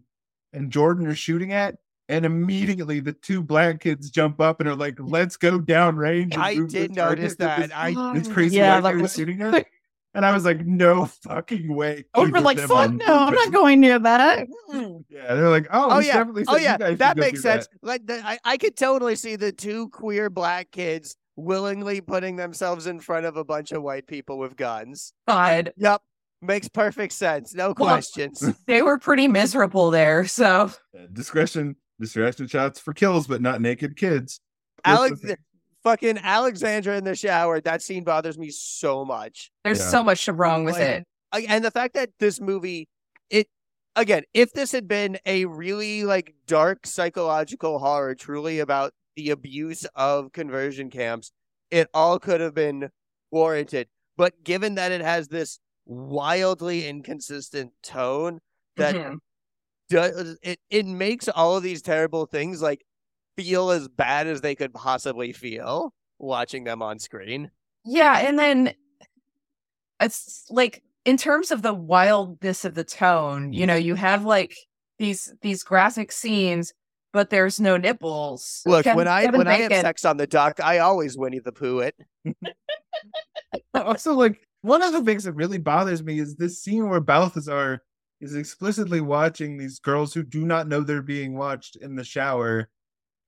and Jordan are shooting at, and immediately the two black kids jump up and are like, "Let's go downrange." and I did this notice that that. this- I this crazy Yeah, white that was was- shooting at. And I was like, "No fucking way!" Oh, either we're like, fuck are no, I'm not going near that. Mm. Yeah, they're like, "Oh, Oh yeah, definitely oh yeah, that makes do that." sense. Like the, I, I could totally see the two queer black kids willingly putting themselves in front of a bunch of white people with guns. God, Yep, makes perfect sense. No questions. they were pretty miserable there. So discretion discretion shots for kills but not naked kids Alex, This is- fucking Alexandra in the shower. That scene bothers me so much. there's Yeah. so much wrong with Like, it. And the fact that this movie it again if this had been a really like dark psychological horror truly about the abuse of conversion camps it all could have been warranted but given that it has this wildly inconsistent tone that Mhm. does it it makes all of these terrible things like feel as bad as they could possibly feel watching them on screen Yeah, and then it's like in terms of the wildness of the tone, you know, you have like these these graphic scenes, but there's no nipples. look Kevin- when i Kevin when i have sex on the dock i always winnie the pooh it also like one of the things that really bothers me is this scene where balthazar is explicitly watching these girls who do not know they're being watched in the shower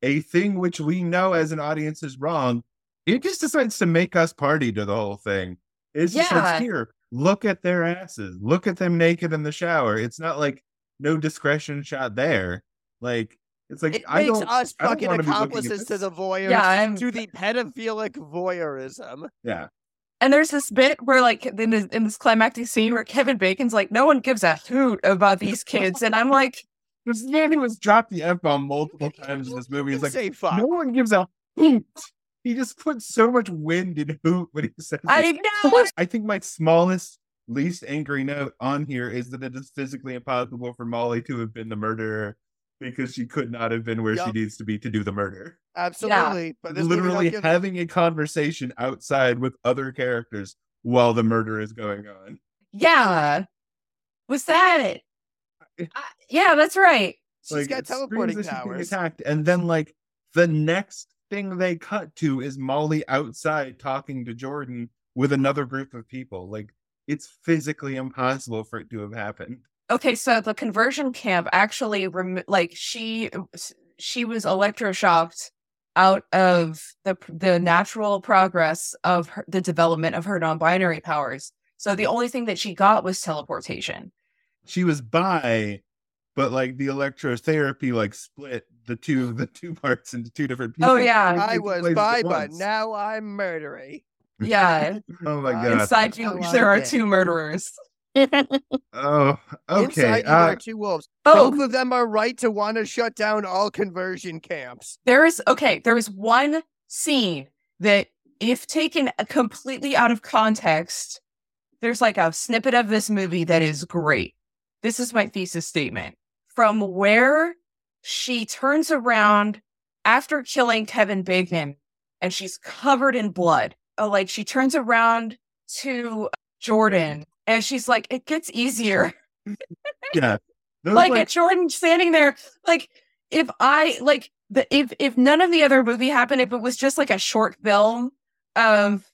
a thing which we know as an audience is wrong it just decides to make us party to the whole thing it's just Yeah. like here look at their asses look at them naked in the shower it's not like no discretion shot there like it's like It I makes don't, us I don't fucking wanna be looking at accomplices to the voyeurs, Yeah, I'm- to the pedophilic voyeurism. yeah And there's this bit where, like, in this, in this climactic scene where Kevin Bacon's like, no one gives a hoot about these kids. And I'm like, this man who has dropped the f bomb multiple times in this movie is like. No one gives a hoot. He just puts so much wind in hoot when he says I know. I think my smallest, least angry note on here is that it is physically impossible for Molly to have been the murderer because she could not have been where she needs to be to do the murder. Absolutely. But this Literally having a conversation outside with other characters while the murder is going on. Yeah. Was that it? I- yeah, that's right. she's got it teleporting that she's being powers. Attacked, and then like the next thing they cut to is Molly outside talking to Jordan with another group of people. Like it's physically impossible for it to have happened. Okay, so the conversion camp actually, rem- like, she she was electroshocked out of the the natural progress of her, the development of her non-binary powers. So the only thing that she got was teleportation. She was by, but like the electrotherapy like split the two the two parts into two different pieces. Oh yeah, I was places by, but now I'm murdery. yeah. Oh my Uh, god. Inside you, like there are two murderers. Oh, okay. Inside you Uh, are two wolves. Oh, Both of them are right to want to shut down all conversion camps. there is okay. There is one scene that, if taken completely out of context, there's like a snippet of this movie that is great. This is my thesis statement. From where she turns around after killing Kevin Bacon and she's covered in blood. Oh, like she turns around to Jordan and she's like, it gets easier. yeah. Like, like, Jordan standing there, like if I like the if if none of the other movie happened, if it was just like a short film of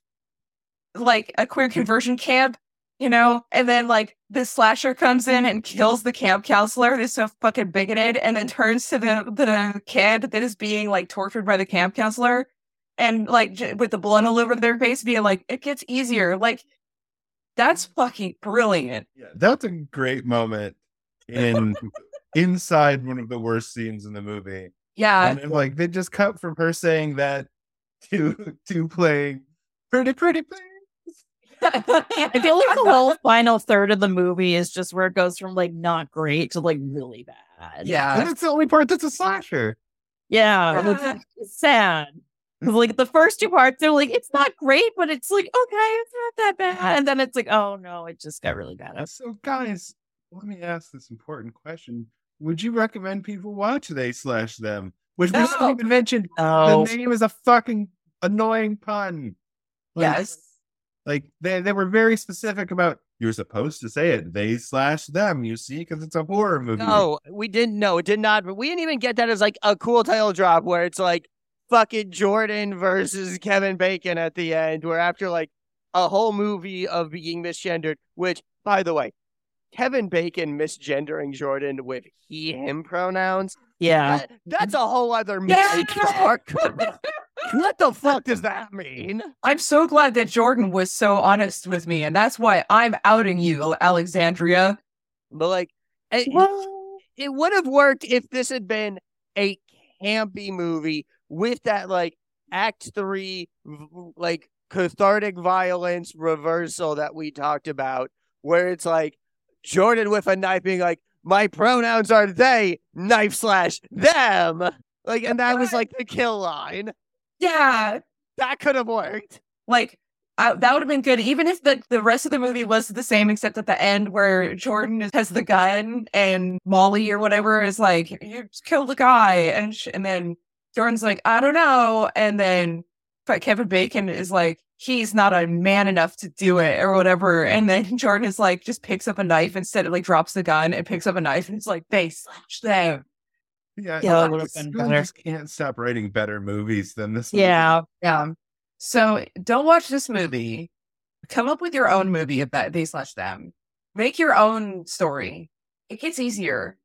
like a queer conversion camp, you know, and then like this slasher comes in and kills the camp counselor, that's so fucking bigoted, and then turns to the the kid that is being like tortured by the camp counselor, and like j- with the blood all over their face, being like, it gets easier, like. That's fucking brilliant. yeah, that's a great moment in inside one of the worst scenes in the movie. Yeah. and like they just cut from her saying that to to playing pretty pretty please. I feel like the whole final third of the movie is just where it goes from like not great to like really bad. And yeah. that's the only part that's a slasher. Yeah. and Yeah. It's, it's sad. 'Cause, like the first two parts, they're like, it's not great, but it's like, okay, it's not that bad. And then it's like, oh no, it just got really bad. So, guys, let me ask this important question: Would you recommend people watch They Slash Them? Which we No. haven't even mentioned. No. The name is a fucking annoying pun. Like, Yes. Like they they were very specific about. You're supposed to say it. They slash them. You see, because it's a horror movie. No, we didn't know. It did not. We didn't even get that as like a cool title drop where it's like fucking Jordan versus Kevin Bacon at the end, where after like a whole movie of being misgendered, which, by the way, Kevin Bacon misgendering Jordan with he, him pronouns. Yeah. That- that's a whole other Yeah. make arc. what the fuck does that mean? I'm so glad that Jordan was so honest with me, and that's why I'm outing you, Alexandria. But like, it, Well, it would have worked if this had been a campy movie with that like act three like cathartic violence reversal that we talked about where it's like jordan with a knife being like my pronouns are they knife slash them like and that was like the kill line Yeah, that could have worked like I, that would have been good, even if the the rest of the movie was the same, except at the end where Jordan is- has the gun and Molly or whatever is like, "You killed the guy," and sh- and then Jordan's like, "I don't know," and then Kevin Bacon is like, "He's not a man enough to do it," or whatever, and then Jordan is like, just picks up a knife instead of like drops the gun and picks up a knife and it's like, "They slash them." Yeah, Yeah, that would've been better. just can't stop writing better movies than this. movie. yeah. Yeah. So don't watch this movie. Come up with your own movie of that they slash them. Make your own story. It gets easier.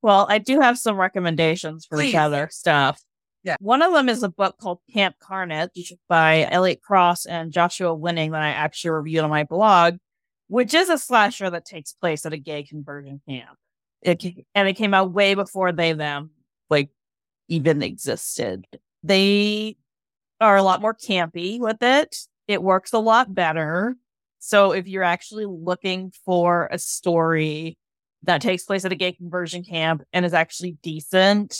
Well, I do have some recommendations for Please. each other stuff. Yeah. One of them is a book called Camp Carnage by Elliot Cross and Joshua Winning that I actually reviewed on my blog, which is a slasher that takes place at a gay conversion camp. It, and it came out way before they them like even existed. They are a lot more campy with it. It works a lot better. So if you're actually looking for a story that takes place at a gay conversion camp and is actually decent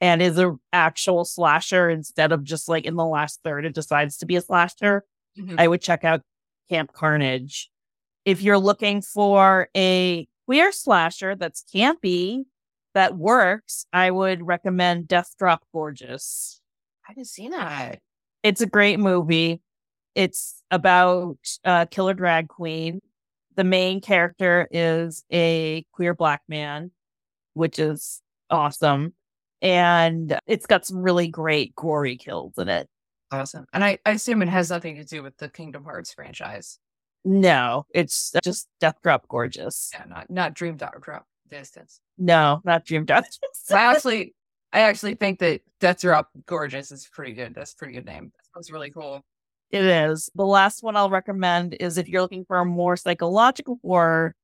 and is an actual slasher instead of just like in the last third it decides to be a slasher Mhm. i would check out camp carnage if you're looking for a queer slasher that's campy that works i would recommend death drop gorgeous I haven't seen that. it's a great movie. It's about a killer drag queen. The main character is a queer black man, which is awesome. And it's got some really great gory kills in it. Awesome. And I, I assume it has nothing to do with the Kingdom Hearts franchise. No, it's just Death Drop Gorgeous. Yeah, not not Dream Drop Drop Distance. No, not Dream Death. I actually I actually think that Death Drop Gorgeous is pretty good. That's a pretty good name. That sounds really cool. It is. The last one I'll recommend is if you're looking for a more psychological horror,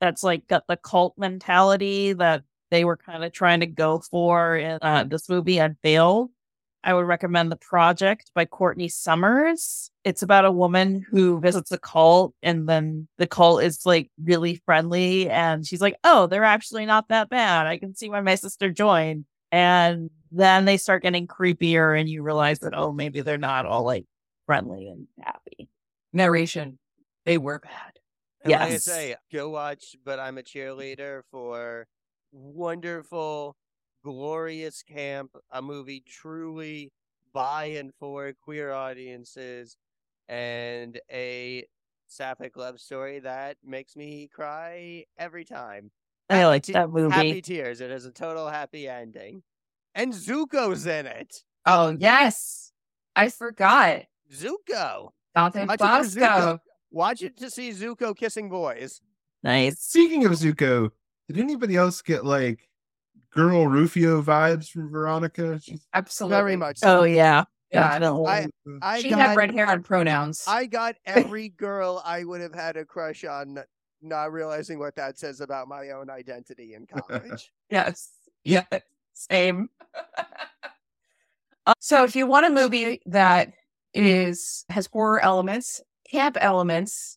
that's like got the cult mentality that they were kind of trying to go for in uh, this movie and failed. I would recommend The Project by Courtney Summers. It's about a woman who visits a cult and then the cult is like really friendly and she's like, "Oh, they're actually not that bad. I can see why my sister joined." And then they start getting creepier and you realize that oh, maybe they're not all like friendly and happy. Narration. They were bad. And like I Yes. say, go watch But I'm a Cheerleader for wonderful, glorious camp, a movie truly by and for queer audiences, and a sapphic love story that makes me cry every time. I Happy like that movie. Happy tears. It is a total happy ending. And Zuko's in it. Oh, yes. I forgot. Zuko. Dante Watch it for Zuko. Watch it to see Zuko kissing boys. Nice. Speaking of Zuko, did anybody else get like girl Rufio vibes from Veronica? She's Absolutely. Very much. so. Oh yeah. Yeah. Definitely. I- I she got, had red hair and pronouns. I got every girl I would have had a crush on, not realizing what that says about my own identity in college. Yes. Yeah. Same. Uh, so if you want a movie that is has horror elements, camp elements,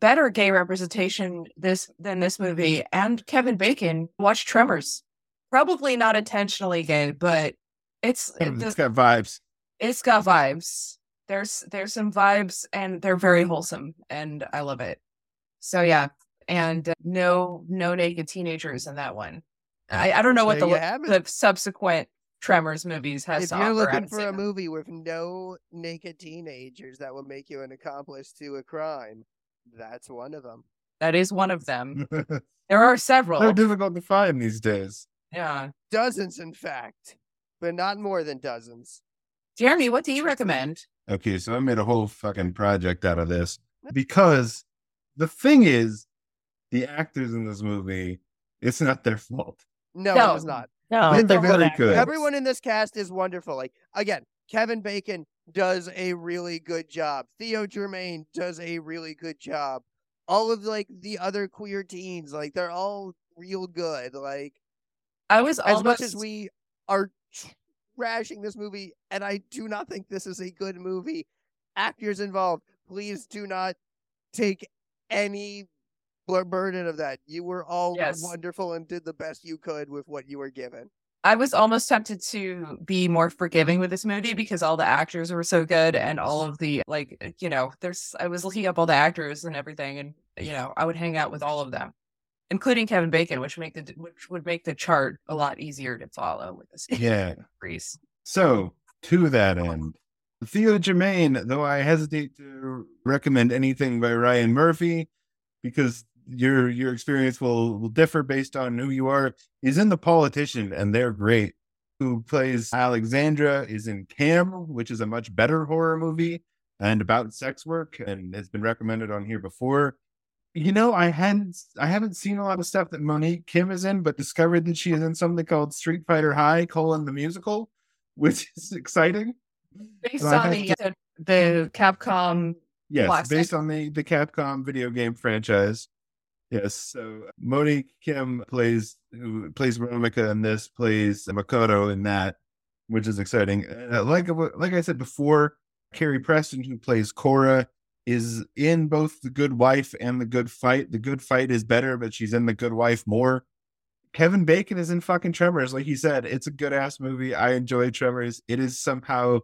better gay representation this than this movie, and Kevin Bacon, watch Tremors. Probably not intentionally gay, but it's it's it's, got vibes. it's got vibes. There's there's some vibes, and they're very wholesome, and I love it. So yeah, and uh, no no naked teenagers in that one. I, I don't know what the the subsequent Tremors movies has if you're looking for a them. movie with no naked teenagers that will make you an accomplice to a crime, that's one of them. that is one of them. There are several. They're difficult to find these days. Yeah, Dozens, in fact, but not more than dozens. Jeremy, what do you recommend? Okay, so I made a whole fucking project out of this because the thing is, the actors in this movie, it's not their fault. No, No. it is not. no, They're they're very good. good. Everyone in this cast is wonderful. Like again, Kevin Bacon does a really good job. Theo Germaine does a really good job. All of like the other queer teens, like they're all real good. Like I was as much as we are trashing this movie, and I do not think this is a good movie. Actors involved, please do not take any burden of that. You were all Yes. wonderful and did the best you could with what you were given. I was almost tempted to be more forgiving with this movie because all the actors were so good and all of the like you know there's I was looking up all the actors and everything and you know I would hang out with all of them including Kevin Bacon which make the which would make the chart a lot easier to follow with this Yeah. Grease. So, to that end, Theo Germaine, though I hesitate to recommend anything by Ryan Murphy because your your experience will, will differ based on who you are, is in The Politician, and they're great. Who plays Alexandra is in Cam, which is a much better horror movie and about sex work and has been recommended on here before. You know, I hadn't I haven't seen a lot of stuff that Monique Kim is in, but discovered that she is in something called Street Fighter High, colon the musical, which is exciting. Based So I on have the, the Capcom Yes, Classic. based on the the Capcom video game franchise. Yes, so Monique Kim plays who plays Veronica in this, plays Makoto in that, which is exciting. Uh, like like I said before, Carrie Preston, who plays Cora, is in both the Good Wife and the Good Fight. The Good Fight is better, but she's in the Good Wife more. Kevin Bacon is in fucking Tremors, like he said. It's a good ass movie. I enjoy Tremors. It is somehow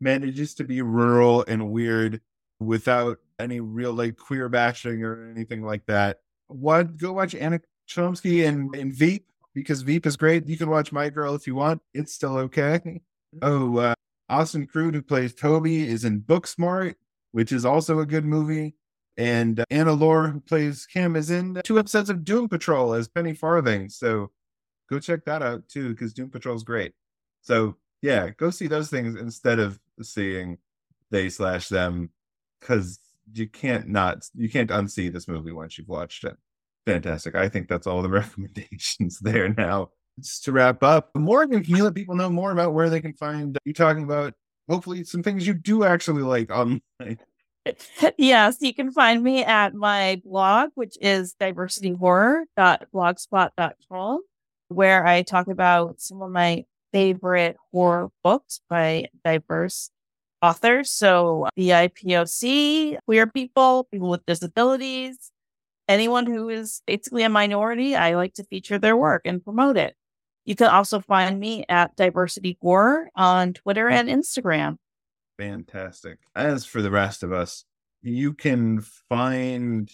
manages to be rural and weird without any real like queer bashing or anything like that. What go watch Anna Chlumsky and, and Veep because Veep is great. You can watch My Girl if you want. It's still okay. Oh, uh, Austin Crute, who plays Toby, is in Booksmart, which is also a good movie. And uh, Anna Lore, who plays Kim, is in two episodes of Doom Patrol as Penny Farthing. So go check that out too, because Doom Patrol is great. So yeah, go see those things instead of seeing they slash them, because you can't not you can't unsee this movie once you've watched it. Fantastic. I think that's all the recommendations there now. Just to wrap up, Morgan, can you let people know more about where they can find you talking about hopefully some things you do actually like online? yes, you can find me at my blog, which is diversityhorror.blogspot.com, where I talk about some of my favorite horror books by diverse authors. So BIPOC, queer people, people with disabilities, anyone who is basically a minority, I like to feature their work and promote it. You can also find me at Diversity Horror on Twitter and Instagram. Fantastic. As for the rest of us, you can find,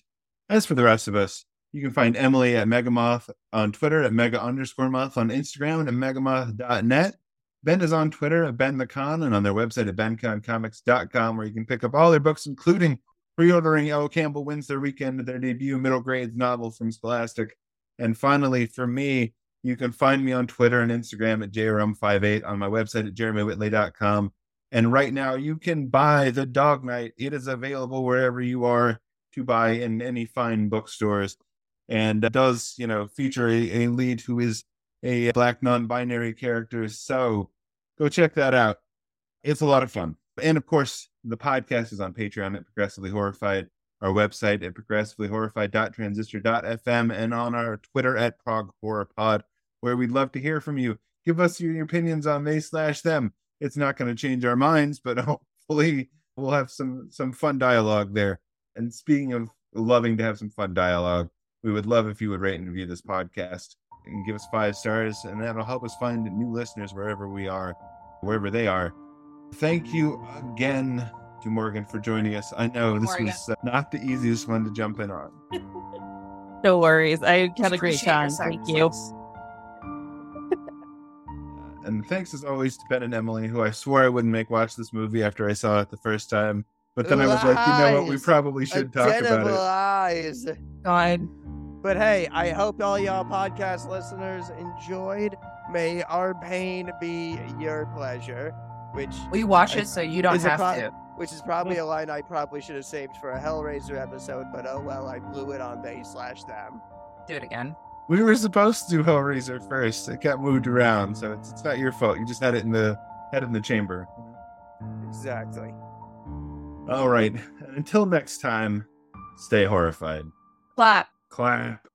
as for the rest of us, you can find Emily at Megamoth on Twitter, at Mega underscore Moth on Instagram, and at Megamoth.net. Ben is on Twitter at Ben the Con and on their website at benconcomics.com, where you can pick up all their books, including pre-ordering El Campbell Wins Their Weekend, their debut middle grades novel from Scholastic. And finally, for me, you can find me on Twitter and Instagram at jrm58, on my website at jeremywhitley.com. And right now, you can buy The Dog Knight. It is available wherever you are to buy in any fine bookstores. And does, you know, feature a, a lead who is a black non-binary character. So go check that out. It's a lot of fun. And of course, the podcast is on Patreon at Progressively Horrified, our website at progressivelyhorrified.transistor.fm, and on our Twitter at Prog Horror Pod, where we'd love to hear from you. Give us your opinions on they slash them. It's not going to change our minds, but hopefully we'll have some some fun dialogue there. And speaking of loving to have some fun dialogue, we would love if you would rate and review this podcast and give us five stars, and that'll help us find new listeners wherever we are, wherever they are. Thank you again to Morgan for joining us. I know this Morgan. was uh, not the easiest one to jump in on. No worries. I had a great time. Thank you. Sacrifice. And thanks as always to Ben and Emily, who I swore I wouldn't make watch this movie after I saw it the first time. But then I was like, you know what, we probably should talk about Identical it. lies. God. But hey, I hope all y'all podcast listeners enjoyed. May our pain be your pleasure, which We watch I- it so you don't have pro- to. which is probably mm. a line I probably should have saved for a Hellraiser episode, but oh well, I blew it on they slash them. Do it again. We were supposed to do Hellraiser first. It got moved around, so it's, it's not your fault. You just had it in the head it in the chamber. Exactly. All right. Until next time, stay horrified. Clap. Clap.